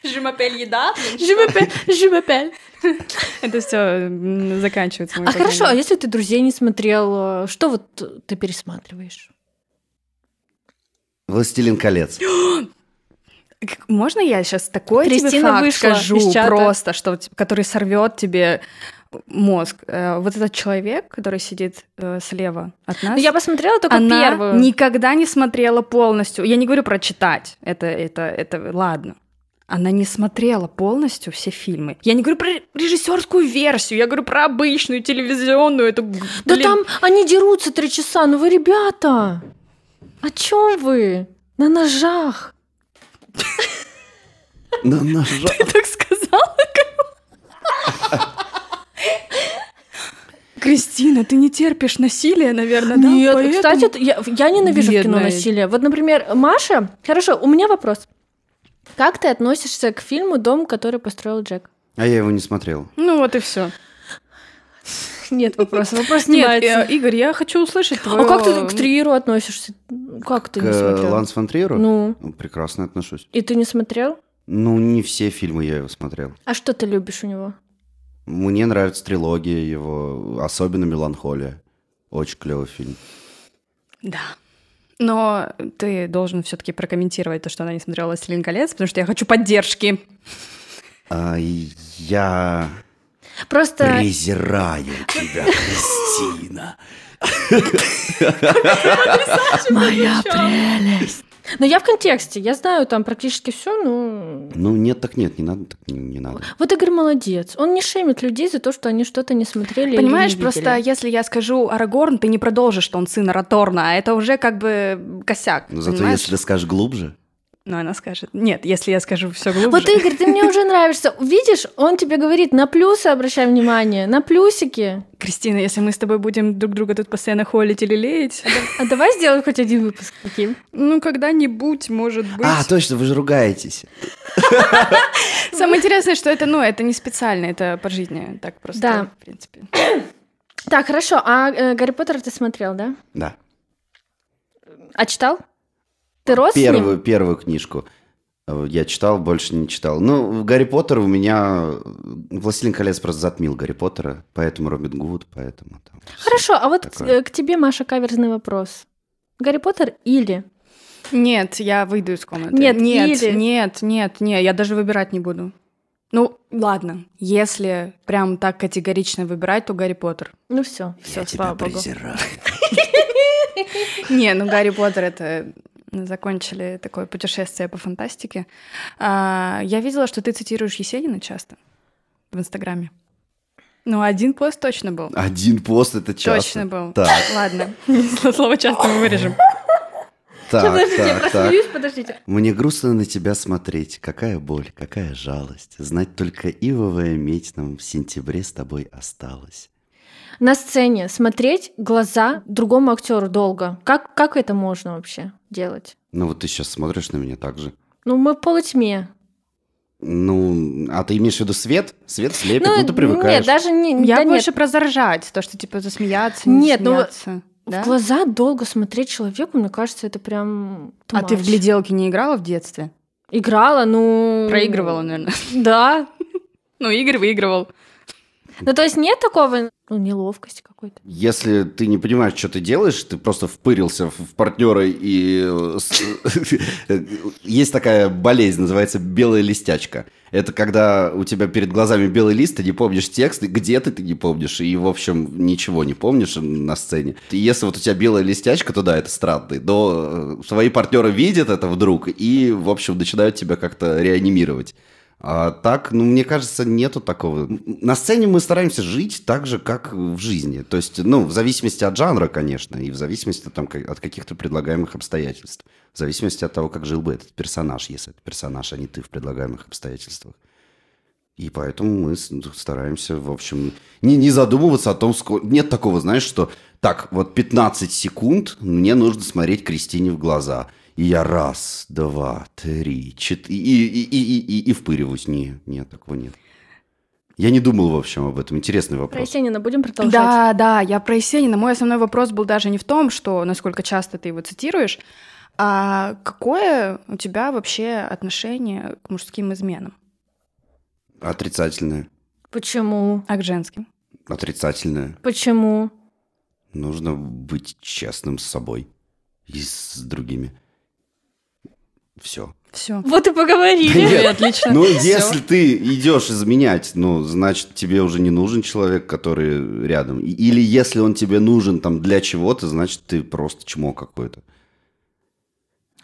Je m'appelle еда. Je m'appelle, je m'appelle. (laughs) Это все заканчивается. А хорошо, а если ты друзей не смотрел, э, что вот ты пересматриваешь? Властелин колец. (gasps) Можно я сейчас такой тебе Кристина факт вышла скажу просто, что, который сорвет тебе мозг? Э, Вот этот человек, который сидит э, слева от нас, Ну, я посмотрела только она первую. никогда не смотрела полностью. Я не говорю про читать, это, это, это ладно. Она не смотрела полностью все фильмы. Я не говорю про режиссерскую версию, я говорю про обычную телевизионную. Эту, Да блин, там они дерутся три часа. Ну вы, ребята, о чем вы? На ножах. На ножа. ты так сказала? Кристина, ты не терпишь насилия, наверное, да? Нет, Поэтому- кстати, я, я ненавижу в кино Бедная. насилие. Вот, например, Маша... Хорошо, у меня вопрос. Как ты относишься к фильму «Дом, который построил Джек»? А я его не смотрел. Ну вот и все. Нет вопроса. Вопрос Нет, снимается. э, Игорь, я хочу услышать А твое... как ты к Триеру относишься? Как ты К не смотрел? Ланс фон Триеру? Ну, Ну, Прекрасно отношусь. и ты не смотрел? Ну, не все фильмы я его смотрел. А что ты любишь у него? Мне нравится трилогия его, особенно «Меланхолия». Очень клевый фильм. Да. Но ты должен все-таки прокомментировать то, что она не смотрела «Властелин колец», потому что я хочу поддержки. А, я Просто презираю тебя, Кристина. Моя прелесть. Но я в контексте, я знаю там практически все, ну... Ну, нет, так нет, не надо, так не, не надо. Вот Игорь молодец. Он не шемит людей за то, что они что-то не смотрели Понимаешь, или не просто если я скажу Арагорн, ты не продолжишь, что он сын Араторна, а это уже как бы косяк. Но зато понимаешь? если ты скажешь глубже, Ну, она скажет. Нет, если я скажу все глубже. Вот, Игорь, ты мне (laughs) уже нравишься. Видишь, он тебе говорит, на плюсы обращай внимание, на плюсики. Кристина, если мы с тобой будем друг друга тут постоянно холить или леять, А давай сделаем хоть один выпуск таким. ну, когда-нибудь, может быть. А, точно, вы же ругаетесь. (laughs) Самое интересное, что это, ну, это не специально, это по жизни, так просто, Да. в принципе. Так, хорошо. А э, Гарри Поттер ты смотрел, да? Да. А читал? Ты рос с ним? Первую, первую книжку я читал, больше не читал. Ну, Гарри Поттер у меня... «Властелин колец» просто затмил Гарри Поттера, поэтому Робин Гуд, поэтому... Там. Хорошо, а вот такое. э, к тебе, Маша, каверзный вопрос. Гарри Поттер или? Нет, я выйду из комнаты. Нет, нет, или- нет, нет, нет, я даже выбирать не буду. Ну, ладно, если прям так категорично выбирать, то Гарри Поттер. Ну все, все, Я тебя слава богу. презираю. (laughs) (laughs) Не, ну Гарри Поттер это закончили такое путешествие по фантастике. А, я видела, что ты цитируешь Есенина часто в Инстаграме. Ну, один пост точно был. Один пост это часто. Точно был. Так, Ладно, (laughs) слово часто мы вырежем. так, Подождите, я так, так. просмеюсь, подождите. Мне грустно на тебя смотреть. Какая боль, какая жалость. Знать только ивовая медь нам в сентябре с тобой осталась. На сцене смотреть глаза другому актеру долго. Как, как это можно вообще делать? Ну вот ты сейчас смотришь на меня так же. Ну, мы в полутьме. Ну, а ты имеешь в виду свет? Свет слепит, ну, ты привыкаешь. Нет, даже не... Я да нет. больше про заржать, то, что типа засмеяться, не Нет, ну, смеяться. Да? В глаза долго смотреть человеку, мне кажется, это прям... too А ты в гляделки не играла в детстве? Играла, ну... Проигрывала, наверное. Да. (laughs) Ну, Игорь выигрывал. Ну, то есть нет такого... Ну, неловкости какой-то. Если ты не понимаешь, что ты делаешь, ты просто впырился в, партнера и... э, с- Есть такая болезнь, называется белая листячка. Это когда у тебя перед глазами белый лист, ты не помнишь текст, где ты, ты не помнишь, и, в общем, ничего не помнишь на сцене. Если вот у тебя белая листячка, то да, это странно. Но э, твои партнеры видят это вдруг и, в общем, начинают тебя как-то реанимировать. А так, ну, мне кажется, нету такого. На сцене мы стараемся жить так же, как в жизни. То есть, ну, в зависимости от жанра, конечно, и в зависимости там, от каких-то предлагаемых обстоятельств. В зависимости от того, как жил бы этот персонаж, если это персонаж, а не ты в предлагаемых обстоятельствах. И поэтому мы с- стараемся, в общем, не, не задумываться о том, сколько... Нет такого, знаешь, что так, вот 15 секунд мне нужно смотреть Кристине в глаза. И я раз, два, три, четыре... И, и, и, и, и, и впыриваюсь. Не, нет, такого нет. Я не думал, в общем, об этом. Интересный Про вопрос. Есенина будем продолжать? Да, да, я про Есенина. Мой основной вопрос был даже не в том, что насколько часто ты его цитируешь, а какое у тебя вообще отношение к мужским изменам, Отрицательное. Почему? а к женским? Отрицательное. Почему? Нужно быть честным с собой и с другими. Все. Все. Вот и поговорили. Нет. отлично. Ну, если ты идешь изменять, ну, значит, тебе уже не нужен человек, который рядом. Или если он тебе нужен там для чего-то, значит, ты просто чмо какой-то.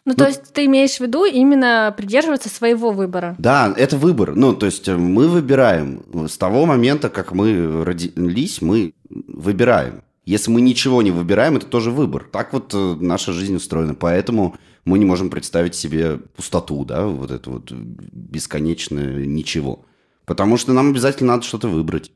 Ну, то есть ты имеешь в виду именно придерживаться своего выбора? Да, это выбор. Ну, то есть э, мы выбираем. С того момента, как мы родились, мы выбираем. Если мы ничего не выбираем, это тоже выбор. Так вот э, наша жизнь устроена. Поэтому мы не можем представить себе пустоту, да, вот это вот бесконечное ничего. Потому что нам обязательно надо что-то выбрать.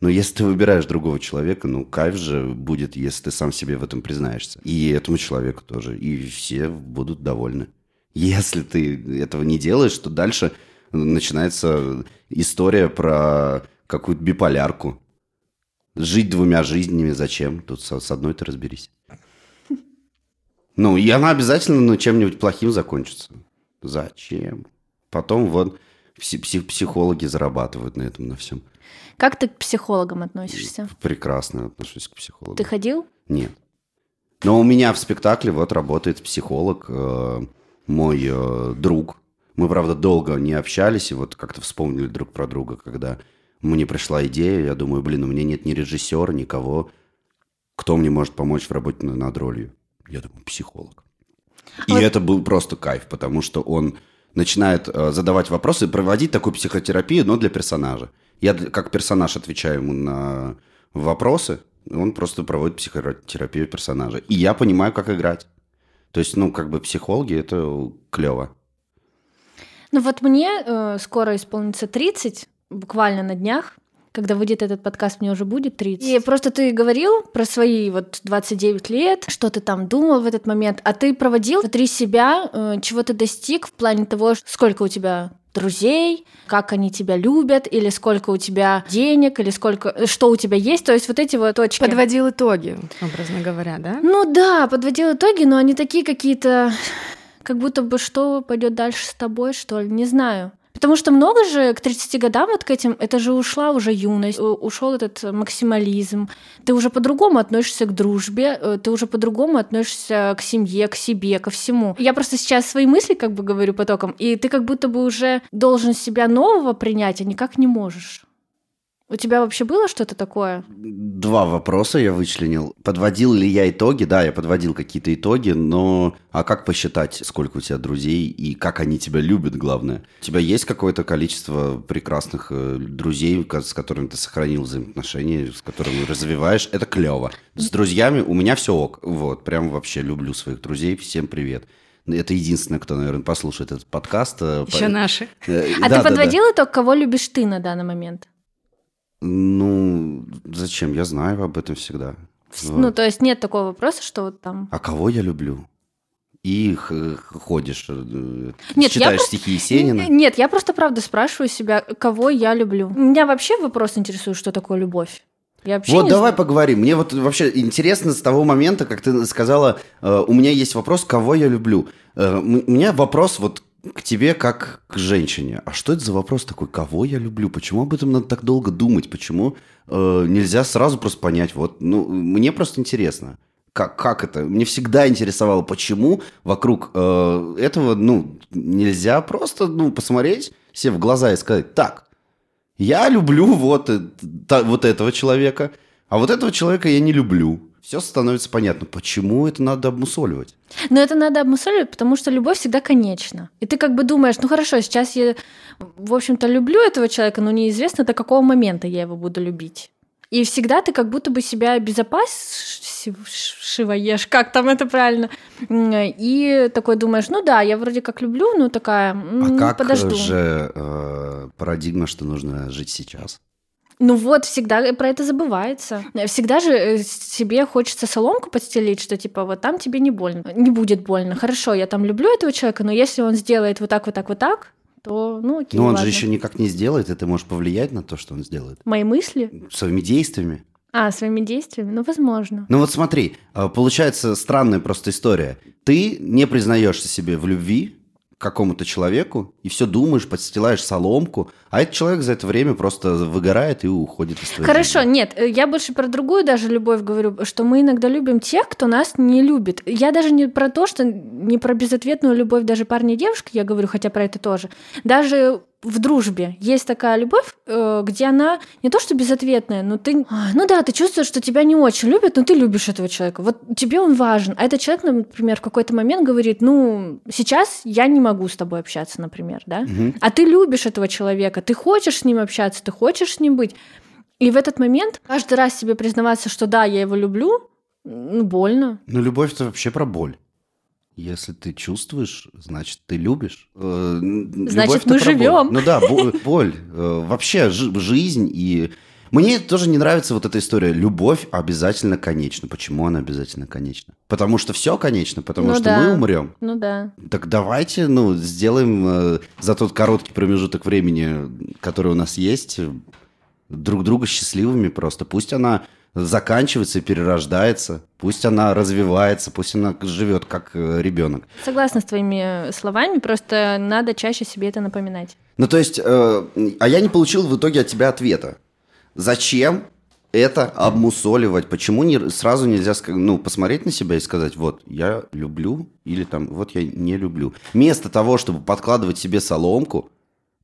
Но если ты выбираешь другого человека, ну, кайф же будет, если ты сам себе в этом признаешься. И этому человеку тоже. И все будут довольны. Если ты этого не делаешь, то дальше начинается история про какую-то биполярку. Жить двумя жизнями зачем? Тут с одной ты разберись. Ну, и она обязательно ну, чем-нибудь плохим закончится. Зачем? Потом вот Пси- пси- психологи зарабатывают на этом, на всем. Как ты к психологам относишься? Прекрасно отношусь к психологам. Ты ходил? Нет. Но у меня в спектакле вот работает психолог, э, мой э, друг. Мы, правда, долго не общались, и вот как-то вспомнили друг про друга, когда мне пришла идея, я думаю, блин, у меня нет ни режиссера, никого, кто мне может помочь в работе над ролью. Я думаю, психолог. И Вот- это был просто кайф, потому что он начинает э, задавать вопросы проводить такую психотерапию, но для персонажа. Я как персонаж отвечаю ему на вопросы, он просто проводит психотерапию персонажа. И я понимаю, как играть. То есть, ну, как бы психологи это клево. Ну вот мне э, скоро исполнится 30, буквально на днях. Когда выйдет этот подкаст, мне уже будет 30. И просто ты говорил про свои вот 29 лет, что ты там думал в этот момент, а ты проводил внутри себя, э, чего ты достиг в плане того, сколько у тебя друзей, как они тебя любят, или сколько у тебя денег, или сколько, э, что у тебя есть, то есть вот эти вот точки. Подводил итоги, образно говоря, да? Ну да, подводил итоги, но они такие какие-то, (sighs) как будто бы что пойдет дальше с тобой, что ли, не знаю. Потому что много же к 30 годам вот к этим, это же ушла уже юность, ушел этот максимализм. Ты уже по-другому относишься к дружбе, э, ты уже по-другому относишься к семье, к себе, ко всему. Я просто сейчас свои мысли как бы говорю потоком, и ты как будто бы уже должен себя нового принять, а никак не можешь. У тебя вообще было что-то такое? Два вопроса я вычленил. Подводил ли я итоги? Да, я подводил какие-то итоги, но а как посчитать, сколько у тебя друзей и как они тебя любят, главное? У тебя есть какое-то количество прекрасных э, друзей, с которыми ты сохранил взаимоотношения, с которыми развиваешь? Это клево. С друзьями у меня все ок. Вот, прям вообще люблю своих друзей. Всем привет. Это единственное, кто, наверное, послушает этот подкаст. э, Еще по- наши. Э, А да, ты да, да. подводил итог, кого любишь ты на данный момент? Ну, зачем? Я знаю об этом всегда. Вот. Ну, то есть нет такого вопроса, что вот там... А кого я люблю? И х- ходишь, э, Нет, читаешь просто- стихи Есенина. Нет, я просто правда спрашиваю себя, кого я люблю. Меня вообще вопрос интересует, что такое любовь. Я Вот давай знаю. поговорим. Мне вот вообще интересно с того момента, как ты сказала, э, у меня есть вопрос, кого я люблю. Э, у меня вопрос вот к тебе как к женщине. А что это за вопрос такой, кого я люблю? Почему об этом надо так долго думать? Почему э, нельзя сразу просто понять? Вот, ну, мне просто интересно. Как, как это? Мне всегда интересовало, почему вокруг э, этого, ну, нельзя просто, ну, посмотреть себе в глаза и сказать, так, я люблю вот, э, та- вот этого человека, а вот этого человека я не люблю. Все становится понятно. Почему это надо обмусоливать? Но это надо обмусоливать, потому что любовь всегда конечна. И ты как бы думаешь, ну хорошо, сейчас я, в общем-то, люблю этого человека, но неизвестно, до какого момента я его буду любить. И всегда ты как будто бы себя обезопасиваешь, как там это правильно, и такой думаешь, ну да, я вроде как люблю, но такая, А как подожду. же э, парадигма, что нужно жить сейчас? Ну вот, всегда про это забывается. Всегда же э, себе хочется соломку подстелить, что типа вот там тебе не больно, не будет больно. Хорошо, я там люблю этого человека, но если он сделает вот так, вот так, вот так, то ну окей, Но он ладно. же еще никак не сделает, и ты можешь повлиять на то, что он сделает. Мои мысли? Своими действиями. А, своими действиями? Ну, возможно. Ну вот смотри, э, получается странная просто история. Ты не признаешься себе в любви к какому-то человеку, и все думаешь, подстилаешь соломку, а этот человек за это время просто выгорает и уходит из твоей Хорошо, жизни. нет, э, я больше про другую даже любовь говорю, что мы иногда любим тех, кто нас не любит. Я даже не про то, что не про безответную любовь даже парня и девушки, я говорю, хотя про это тоже. Даже в дружбе есть такая любовь, э, где она не то что безответная, но ты, а, ну да, ты чувствуешь, что тебя не очень любят, но ты любишь этого человека. Вот тебе он важен. А этот человек, например, в какой-то момент говорит, ну сейчас я не могу с тобой общаться, например, да. Мгм. А ты любишь этого человека, ты хочешь с ним общаться, ты хочешь с ним быть. И в этот момент каждый раз себе признаваться, что да, я его люблю, ну, больно. Ну, любовь это вообще про боль. Если ты чувствуешь, значит, ты любишь. Э, Значит, любовь-то мы боль. живем. Ну да, бо- (laughs) боль. Э, Вообще жи- жизнь и... Мне тоже не нравится вот эта история. Любовь обязательно конечна. Почему она обязательно конечна? Потому что все конечно, потому Ну что да. мы умрем. Ну да. Так давайте, ну, сделаем э, за тот короткий промежуток времени, который у нас есть, э, друг друга счастливыми просто. Пусть она заканчивается и перерождается, пусть она развивается, пусть она живет как э, ребенок. Согласна с твоими словами, просто надо чаще себе это напоминать. Ну, то есть, э, а я не получил в итоге от тебя ответа. Зачем это обмусоливать? Почему не, сразу нельзя ну, посмотреть на себя и сказать, вот, я люблю, или там, вот, я не люблю. Вместо того, чтобы подкладывать себе соломку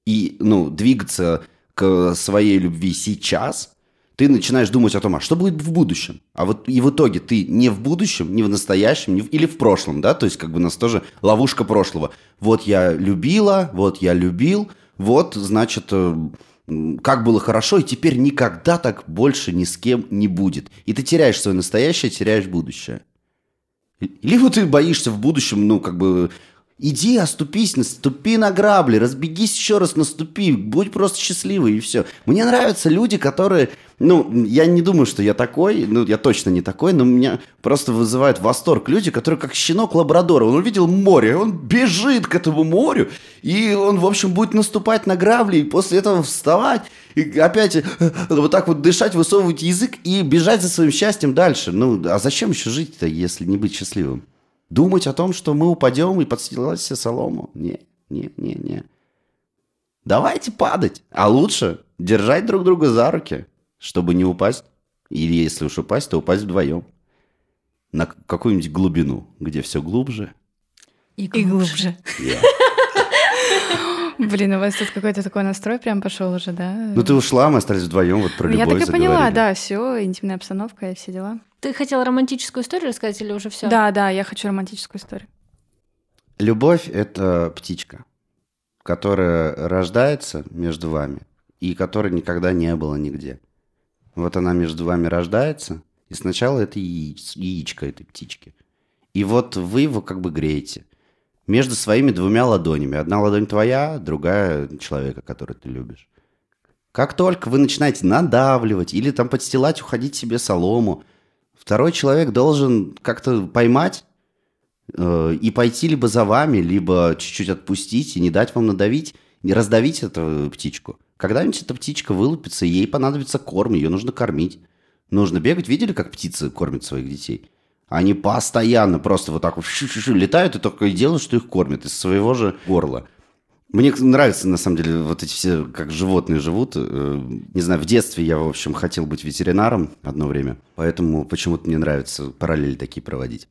и, ну, двигаться к своей любви сейчас, ты начинаешь думать о том, а что будет в будущем? А вот и в итоге ты не в будущем, не в настоящем, не в, или в прошлом, да? То есть как бы у нас тоже ловушка прошлого. Вот я любила, вот я любил, вот, значит, э, как было хорошо, и теперь никогда так больше ни с кем не будет. И ты теряешь свое настоящее, теряешь будущее. Либо ты боишься в будущем, ну, как бы Иди, оступись, наступи на грабли, разбегись еще раз, наступи, будь просто счастливый и все. Мне нравятся люди, которые, ну, я не думаю, что я такой, ну, я точно не такой, но меня просто вызывает восторг люди, которые как щенок лабрадора. Он увидел море, он бежит к этому морю, и он, в общем, будет наступать на грабли, и после этого вставать, и опять э, вот так вот дышать, высовывать язык и бежать за своим счастьем дальше. Ну, а зачем еще жить-то, если не быть счастливым? Думать о том, что мы упадем и подстилать себе солому. Не, не, не, не. Давайте падать. А лучше держать друг друга за руки, чтобы не упасть. Или если уж упасть, то упасть вдвоем. На какую-нибудь глубину, где все глубже. И глубже. И глубже. Yeah. (laughs) Блин, у вас тут какой-то такой настрой прям пошел уже, да? Ну ты ушла, мы остались вдвоем, вот про ну, любовь Я так и поняла, да, все, интимная обстановка и все дела. Ты хотела романтическую историю рассказать или уже все? Да, да, я хочу романтическую историю. Любовь — это птичка, которая рождается между вами и которой никогда не было нигде. Вот она между вами рождается, и сначала это яиц, яичко этой птички. И вот вы его как бы греете между своими двумя ладонями. Одна ладонь твоя, другая человека, который ты любишь. Как только вы начинаете надавливать или там подстилать, уходить себе солому – Второй человек должен как-то поймать э, и пойти либо за вами, либо чуть-чуть отпустить и не дать вам надавить, не раздавить эту птичку. Когда-нибудь эта птичка вылупится, ей понадобится корм, ее нужно кормить. Нужно бегать. Видели, как птицы кормят своих детей? Они постоянно просто вот так вот летают и только и делают, что их кормят из своего же горла. Мне нравится, на самом деле, вот эти все, как животные живут. Э, не знаю, в детстве я, в общем, хотел быть ветеринаром одно время, поэтому почему-то мне нравится параллели такие проводить.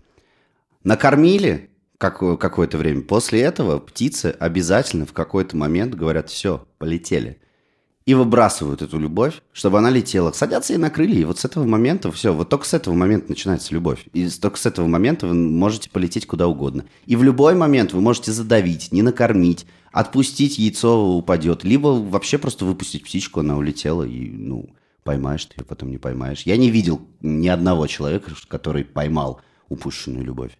Накормили как, какое-то время. После этого птицы обязательно в какой-то момент говорят, все, полетели и выбрасывают эту любовь, чтобы она летела. Садятся и на крылья, и вот с этого момента все, вот только с этого момента начинается любовь. И только с этого момента вы можете полететь куда угодно. И в любой момент вы можете задавить, не накормить, отпустить, яйцо упадет, либо вообще просто выпустить птичку, она улетела, и, ну, поймаешь ты ее, потом не поймаешь. Я не видел ни одного человека, который поймал упущенную любовь.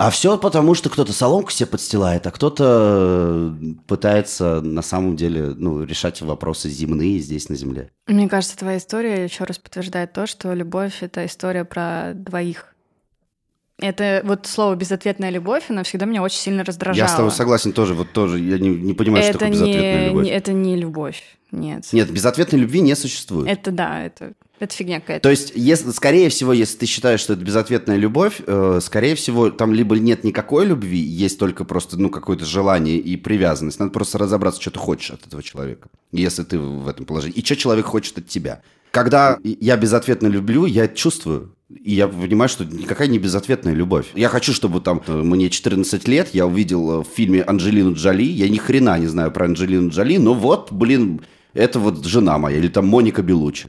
А все потому, что кто-то соломку себе подстилает, а кто-то э, пытается на самом деле ну, решать вопросы земные здесь на Земле. Мне кажется, твоя история еще раз подтверждает то, что любовь — это история про двоих. Это вот слово «безответная любовь», она всегда меня очень сильно раздражала. Я с тобой согласен тоже, вот тоже, я не, не понимаю, это что такое безответная не, любовь. Это не любовь, нет. Нет, безответной любви не существует. Это да, это это фигня какая-то. То есть, если, скорее всего, если ты считаешь, что это безответная любовь, э, скорее всего, там либо нет никакой любви, есть только просто, ну, какое-то желание и привязанность. Надо просто разобраться, что ты хочешь от этого человека, если ты в этом положении. И что человек хочет от тебя. Когда я безответно люблю, я чувствую. И я понимаю, что никакая не безответная любовь. Я хочу, чтобы там э, мне 14 лет, я увидел э, в фильме Анджелину Джоли, я ни хрена не знаю про Анджелину Джоли, но вот, блин, это вот жена моя, или там Моника Белучи.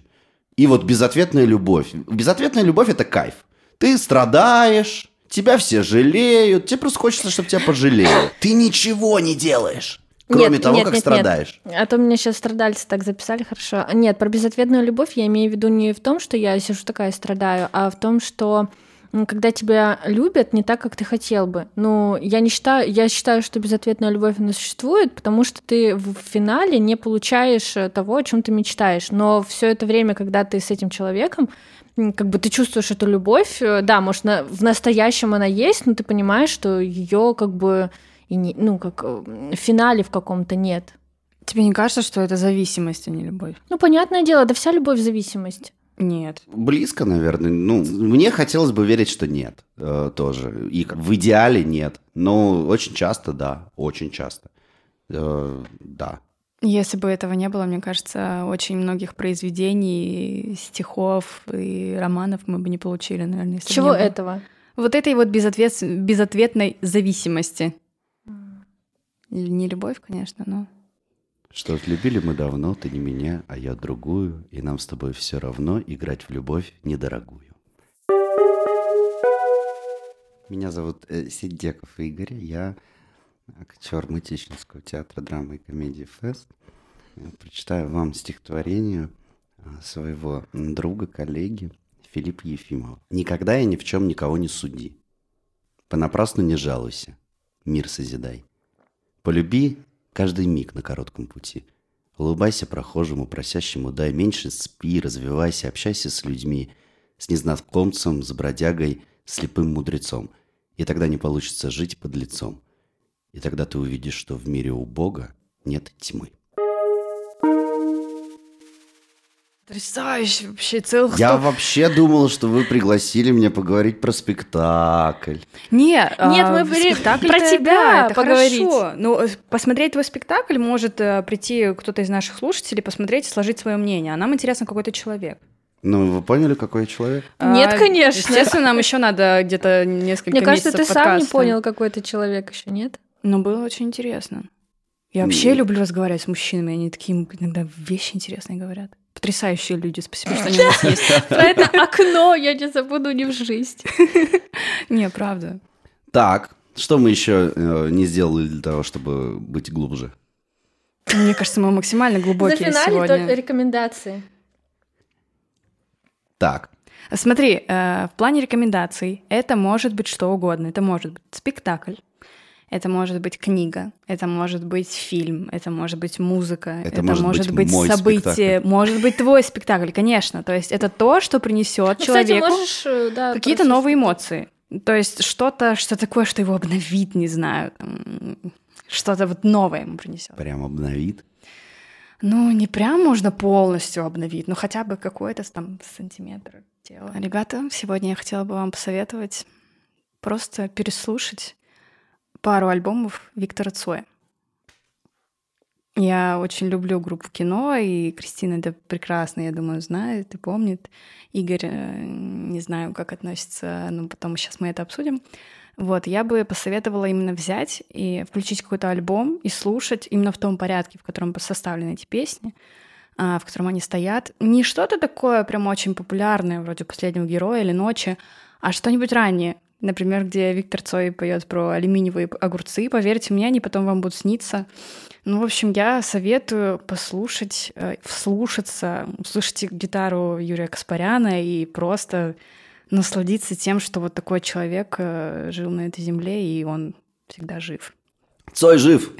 И вот безответная любовь. Безответная любовь – это кайф. Ты страдаешь, тебя все жалеют, тебе просто хочется, чтобы тебя пожалели. Ты ничего не делаешь. Кроме нет, того, нет, как нет, страдаешь. Нет. А то меня сейчас страдальцы так записали хорошо. Нет, про безответную любовь я имею в виду не в том, что я сижу такая страдаю, а в том, что когда тебя любят не так, как ты хотел бы. Ну, я не считаю, я считаю, что безответная любовь она существует, потому что ты в финале не получаешь э, того, о чем ты мечтаешь. Но все это время, когда ты с этим человеком, как бы ты чувствуешь эту любовь, э, да, может, на, в настоящем она есть, но ты понимаешь, что ее как бы и не, ну, как э, в финале в каком-то нет. Тебе не кажется, что это зависимость, а не любовь? Ну, понятное дело, да вся любовь зависимость. Нет. Близко, наверное. Ну, мне хотелось бы верить, что нет э, тоже. И в идеале нет. Но очень часто, да, очень часто. э, да. Если бы этого не было, мне кажется, очень многих произведений, стихов и романов мы бы не получили, наверное. Если бы Чего не было. этого? Вот этой вот безответ... безответной зависимости. Не любовь, конечно, но... Что ж, любили мы давно, ты не меня, а я другую, и нам с тобой все равно играть в любовь недорогую. Меня зовут э, Сидеков Игорь, я актер Мытищинского театра драмы и комедии «Фест». Прочитаю вам стихотворение а, своего друга, коллеги Филиппа Ефимова. «Никогда я ни в чем никого не суди. Понапрасну не жалуйся, мир созидай. Полюби каждый миг на коротком пути. Улыбайся прохожему, просящему, дай меньше спи, развивайся, общайся с людьми, с незнакомцем, с бродягой, слепым мудрецом. И тогда не получится жить под лицом. И тогда ты увидишь, что в мире у Бога нет тьмы. Потрясающе вообще, целых Я сто- вообще думал, что вы пригласили меня поговорить про спектакль. Не, Нет, а, мы спектакль-то про тебя да, это поговорить. хорошо. Ну, э, посмотреть твой спектакль может э, прийти кто-то из наших слушателей, посмотреть и сложить свое мнение. А нам интересно какой-то человек. Ну, вы поняли, какой я человек? Нет, А, конечно. Естественно, нам еще надо где-то несколько Мне кажется, ты сам не понял, какой ты человек еще, нет? Но было очень интересно. Я вообще люблю разговаривать с мужчинами, они такие иногда вещи интересные говорят. Потрясающие люди, спасибо, что они у нас есть. (laughs) Про это окно я не забуду ни в жизнь. (laughs) Не, правда. Так, что мы еще э, не сделали для того, чтобы быть глубже? Мне кажется, мы максимально глубокие За финале сегодня. только рекомендации. Так, Смотри, э, в плане рекомендаций это может быть что угодно. Это может быть спектакль, это может быть книга, это может быть фильм, это может быть музыка, Это может быть быть, мой событие, спектакль. может быть твой спектакль, конечно. То есть это то, что принесет Ну, человеку можешь, э, да, какие-то новые эмоции. То есть что-то, что такое, что его обновит, не знаю, там, что-то вот новое ему принесет. прям обновит. Ну, не прям можно полностью обновить, но хотя бы какой-то там сантиметр тела. Ребята, сегодня я хотела бы вам посоветовать просто переслушать пару альбомов Виктора Цоя. Я очень люблю группу кино, и Кристина это прекрасно, я думаю, знает и помнит. Игорь, э, не знаю, как относится, но потом сейчас мы это обсудим. Вот, я бы посоветовала именно взять и включить какой-то альбом и слушать именно в том порядке, в котором составлены эти песни, а, в котором они стоят. Не что-то такое прям очень популярное, вроде «Последнего героя» или «Ночи», а что-нибудь ранее. Например, где Виктор Цой поет про алюминиевые огурцы. Поверьте мне, они потом вам будут сниться. Ну, в общем, я советую послушать, э, вслушаться, услышать гитару Юрия Каспаряна и просто насладиться тем, что вот такой человек э, жил на этой земле, и он всегда жив. Цой жив!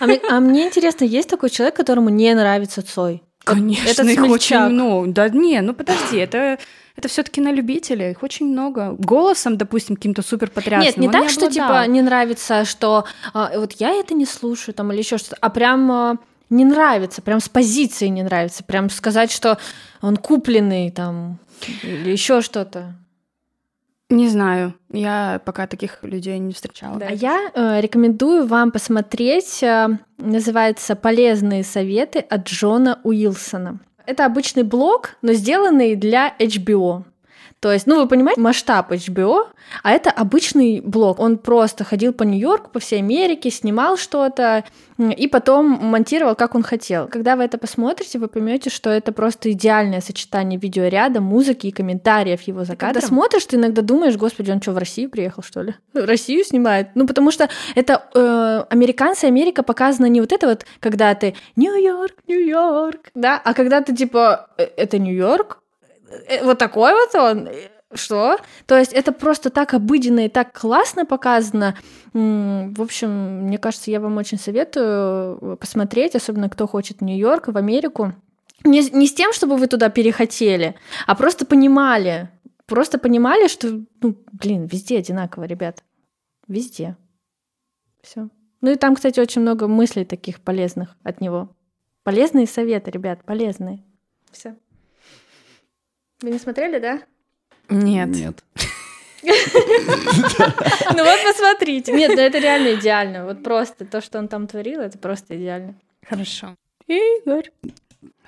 А мне, а мне интересно, есть такой человек, которому не нравится Цой? Конечно, этот их смельчак. очень много. Да не, ну подожди, это, это все-таки на любителя, их очень много. Голосом, допустим, каким-то супер потрясным. Нет, не так, что обладал. типа не нравится, что а, вот я это не слушаю там или еще что-то, а прям а, не нравится, прям с позиции не нравится, прям сказать, что он купленный там или еще что-то. Не знаю, я пока таких людей не встречала. А я э, рекомендую вам посмотреть, э, называется «Полезные советы» от Джона Уилсона. Это обычный блог, но сделанный для HBO. То есть, ну, вы понимаете, масштаб HBO, а это обычный блог. Он просто ходил по Нью-Йорку, по всей Америке, снимал что-то и потом монтировал, как он хотел. Когда вы это посмотрите, вы поймете, что это просто идеальное сочетание видеоряда, музыки и комментариев его за Когда кадром. смотришь, ты иногда думаешь, господи, он что, в Россию приехал, что ли? (laughs) Россию снимает? Ну, потому что это э, американцы, Америка показана не вот это вот, когда ты Нью-Йорк, Нью-Йорк, да, а когда ты типа, «Э, это Нью-Йорк, вот такой вот он, Э, что? То есть это просто так обыденно и так классно показано. В общем, мне кажется, я вам очень советую э, посмотреть, особенно кто хочет в Нью-Йорк, в Америку. Не, не с тем, чтобы вы туда перехотели, а просто понимали, просто понимали, что, ну, блин, везде одинаково, ребят, везде. Все. Ну и там, кстати, очень много мыслей таких полезных от него. Полезные советы, ребят, полезные. Все. Вы не смотрели, да? Нет. Нет. (laughs) Ну вот посмотрите. Нет, да это реально идеально. Вот просто то, что он там творил, это просто идеально. Хорошо. Игорь.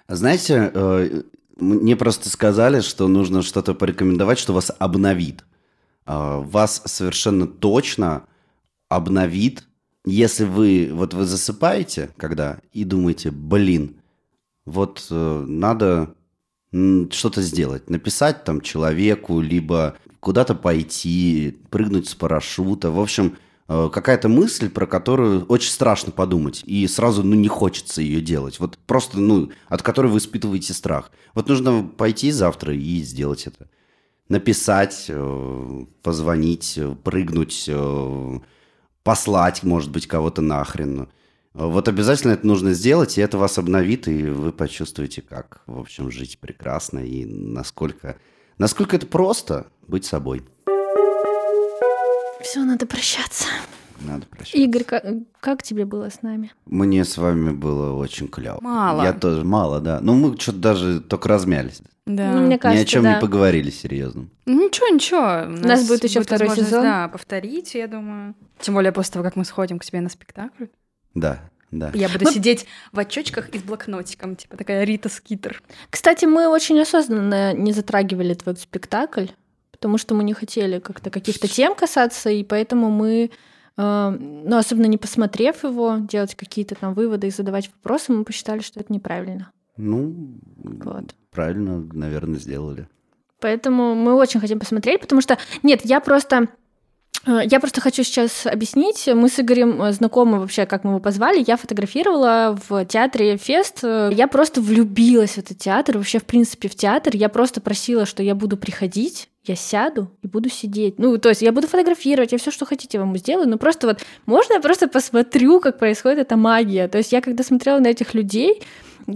Знаете, э, мне просто сказали, что нужно что-то порекомендовать, что вас обновит. Э, Вас совершенно точно обновит, если вы вот вы засыпаете, когда и думаете, блин, вот э, надо что-то сделать, написать там человеку, либо куда-то пойти, прыгнуть с парашюта, в общем, э, какая-то мысль, про которую очень страшно подумать, и сразу, ну, не хочется ее делать, вот просто, ну, от которой вы испытываете страх. Вот нужно пойти завтра и сделать это. Написать, э, позвонить, э, прыгнуть, послать, может быть, кого-то нахрен. Вот обязательно это нужно сделать, и это вас обновит, и вы почувствуете, как, в общем, жить прекрасно, и насколько, насколько это просто быть собой. Все, надо прощаться. Надо прощаться. Игорь, как, как тебе было с нами? Мне с вами было очень клево. Мало. Я тоже мало, да. Ну, мы что-то даже только размялись. Да. Ну, мне Ни о кажется, чем да. не поговорили серьезно. Ну, Ничего, ничего. У нас будет еще второй возможность, сезон. Да, повторить, я думаю. Тем более после того, как мы сходим к тебе на спектакль. Да, да. Я буду сидеть в отчетчиках и с блокнотиком, типа такая Рита Скитер. Кстати, мы очень осознанно не затрагивали твой спектакль, потому что мы не хотели как-то каких-то тем касаться, и поэтому мы, э, ну, особенно не посмотрев его, делать какие-то там выводы и задавать вопросы, мы посчитали, что это неправильно. Ну, Вот. правильно, наверное, сделали. Поэтому мы очень хотим посмотреть, потому что нет, я просто я просто хочу сейчас объяснить. Мы с Игорем э, знакомы вообще, как мы его позвали. Я фотографировала в театре Фест. Э, Я просто влюбилась в этот театр, вообще, в принципе, в театр. Я просто просила, что я буду приходить, я сяду и буду сидеть. Ну, то есть я буду фотографировать, я все, что хотите, вам сделаю. Но просто вот можно я просто посмотрю, как происходит эта магия. То есть я когда смотрела на этих людей,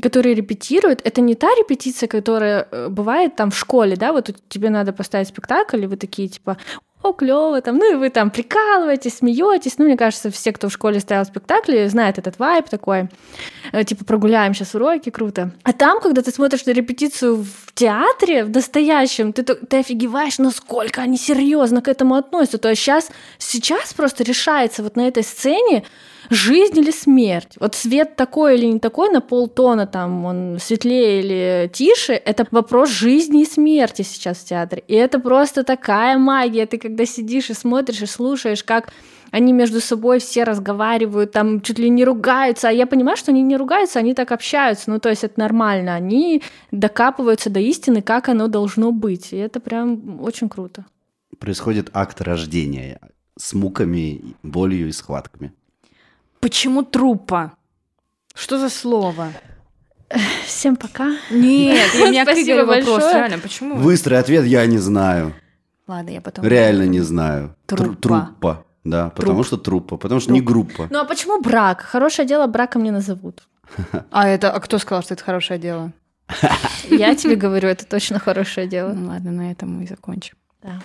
которые репетируют, это не та репетиция, которая э, бывает там в школе, да, вот тебе надо поставить спектакль, и вы такие типа, о, клево, там, ну и вы там прикалываетесь, смеетесь. Ну, мне кажется, все, кто в школе ставил спектакли, знают этот вайб такой. Э, Типа, прогуляем сейчас уроки, круто. А там, когда ты смотришь на репетицию в театре, в настоящем, ты, ты офигеваешь, насколько они серьезно к этому относятся. То есть сейчас, сейчас просто решается вот на этой сцене, жизнь или смерть. Вот свет такой или не такой на полтона, там он светлее или тише, это вопрос жизни и смерти сейчас в театре. И это просто такая магия. Ты когда сидишь и смотришь и слушаешь, как они между собой все разговаривают, там чуть ли не ругаются, а я понимаю, что они не ругаются, они так общаются, ну то есть это нормально, они докапываются до истины, как оно должно быть, и это прям очень круто. Происходит акт рождения с муками, болью и схватками. Почему трупа? Что за слово? Всем пока. Нет, у меня Спасибо вопрос. большое. Реально, почему? Быстрый ответ я не знаю. Ладно, я потом... Реально не знаю. Тру- Труппа. Труппа. Да, потому что труппа, потому что не группа. Ну а почему брак? Хорошее дело браком не назовут. (laughs) А это, а кто сказал, что это хорошее дело? Я тебе говорю, это точно хорошее дело. Ну ладно, на этом мы и закончим. Да.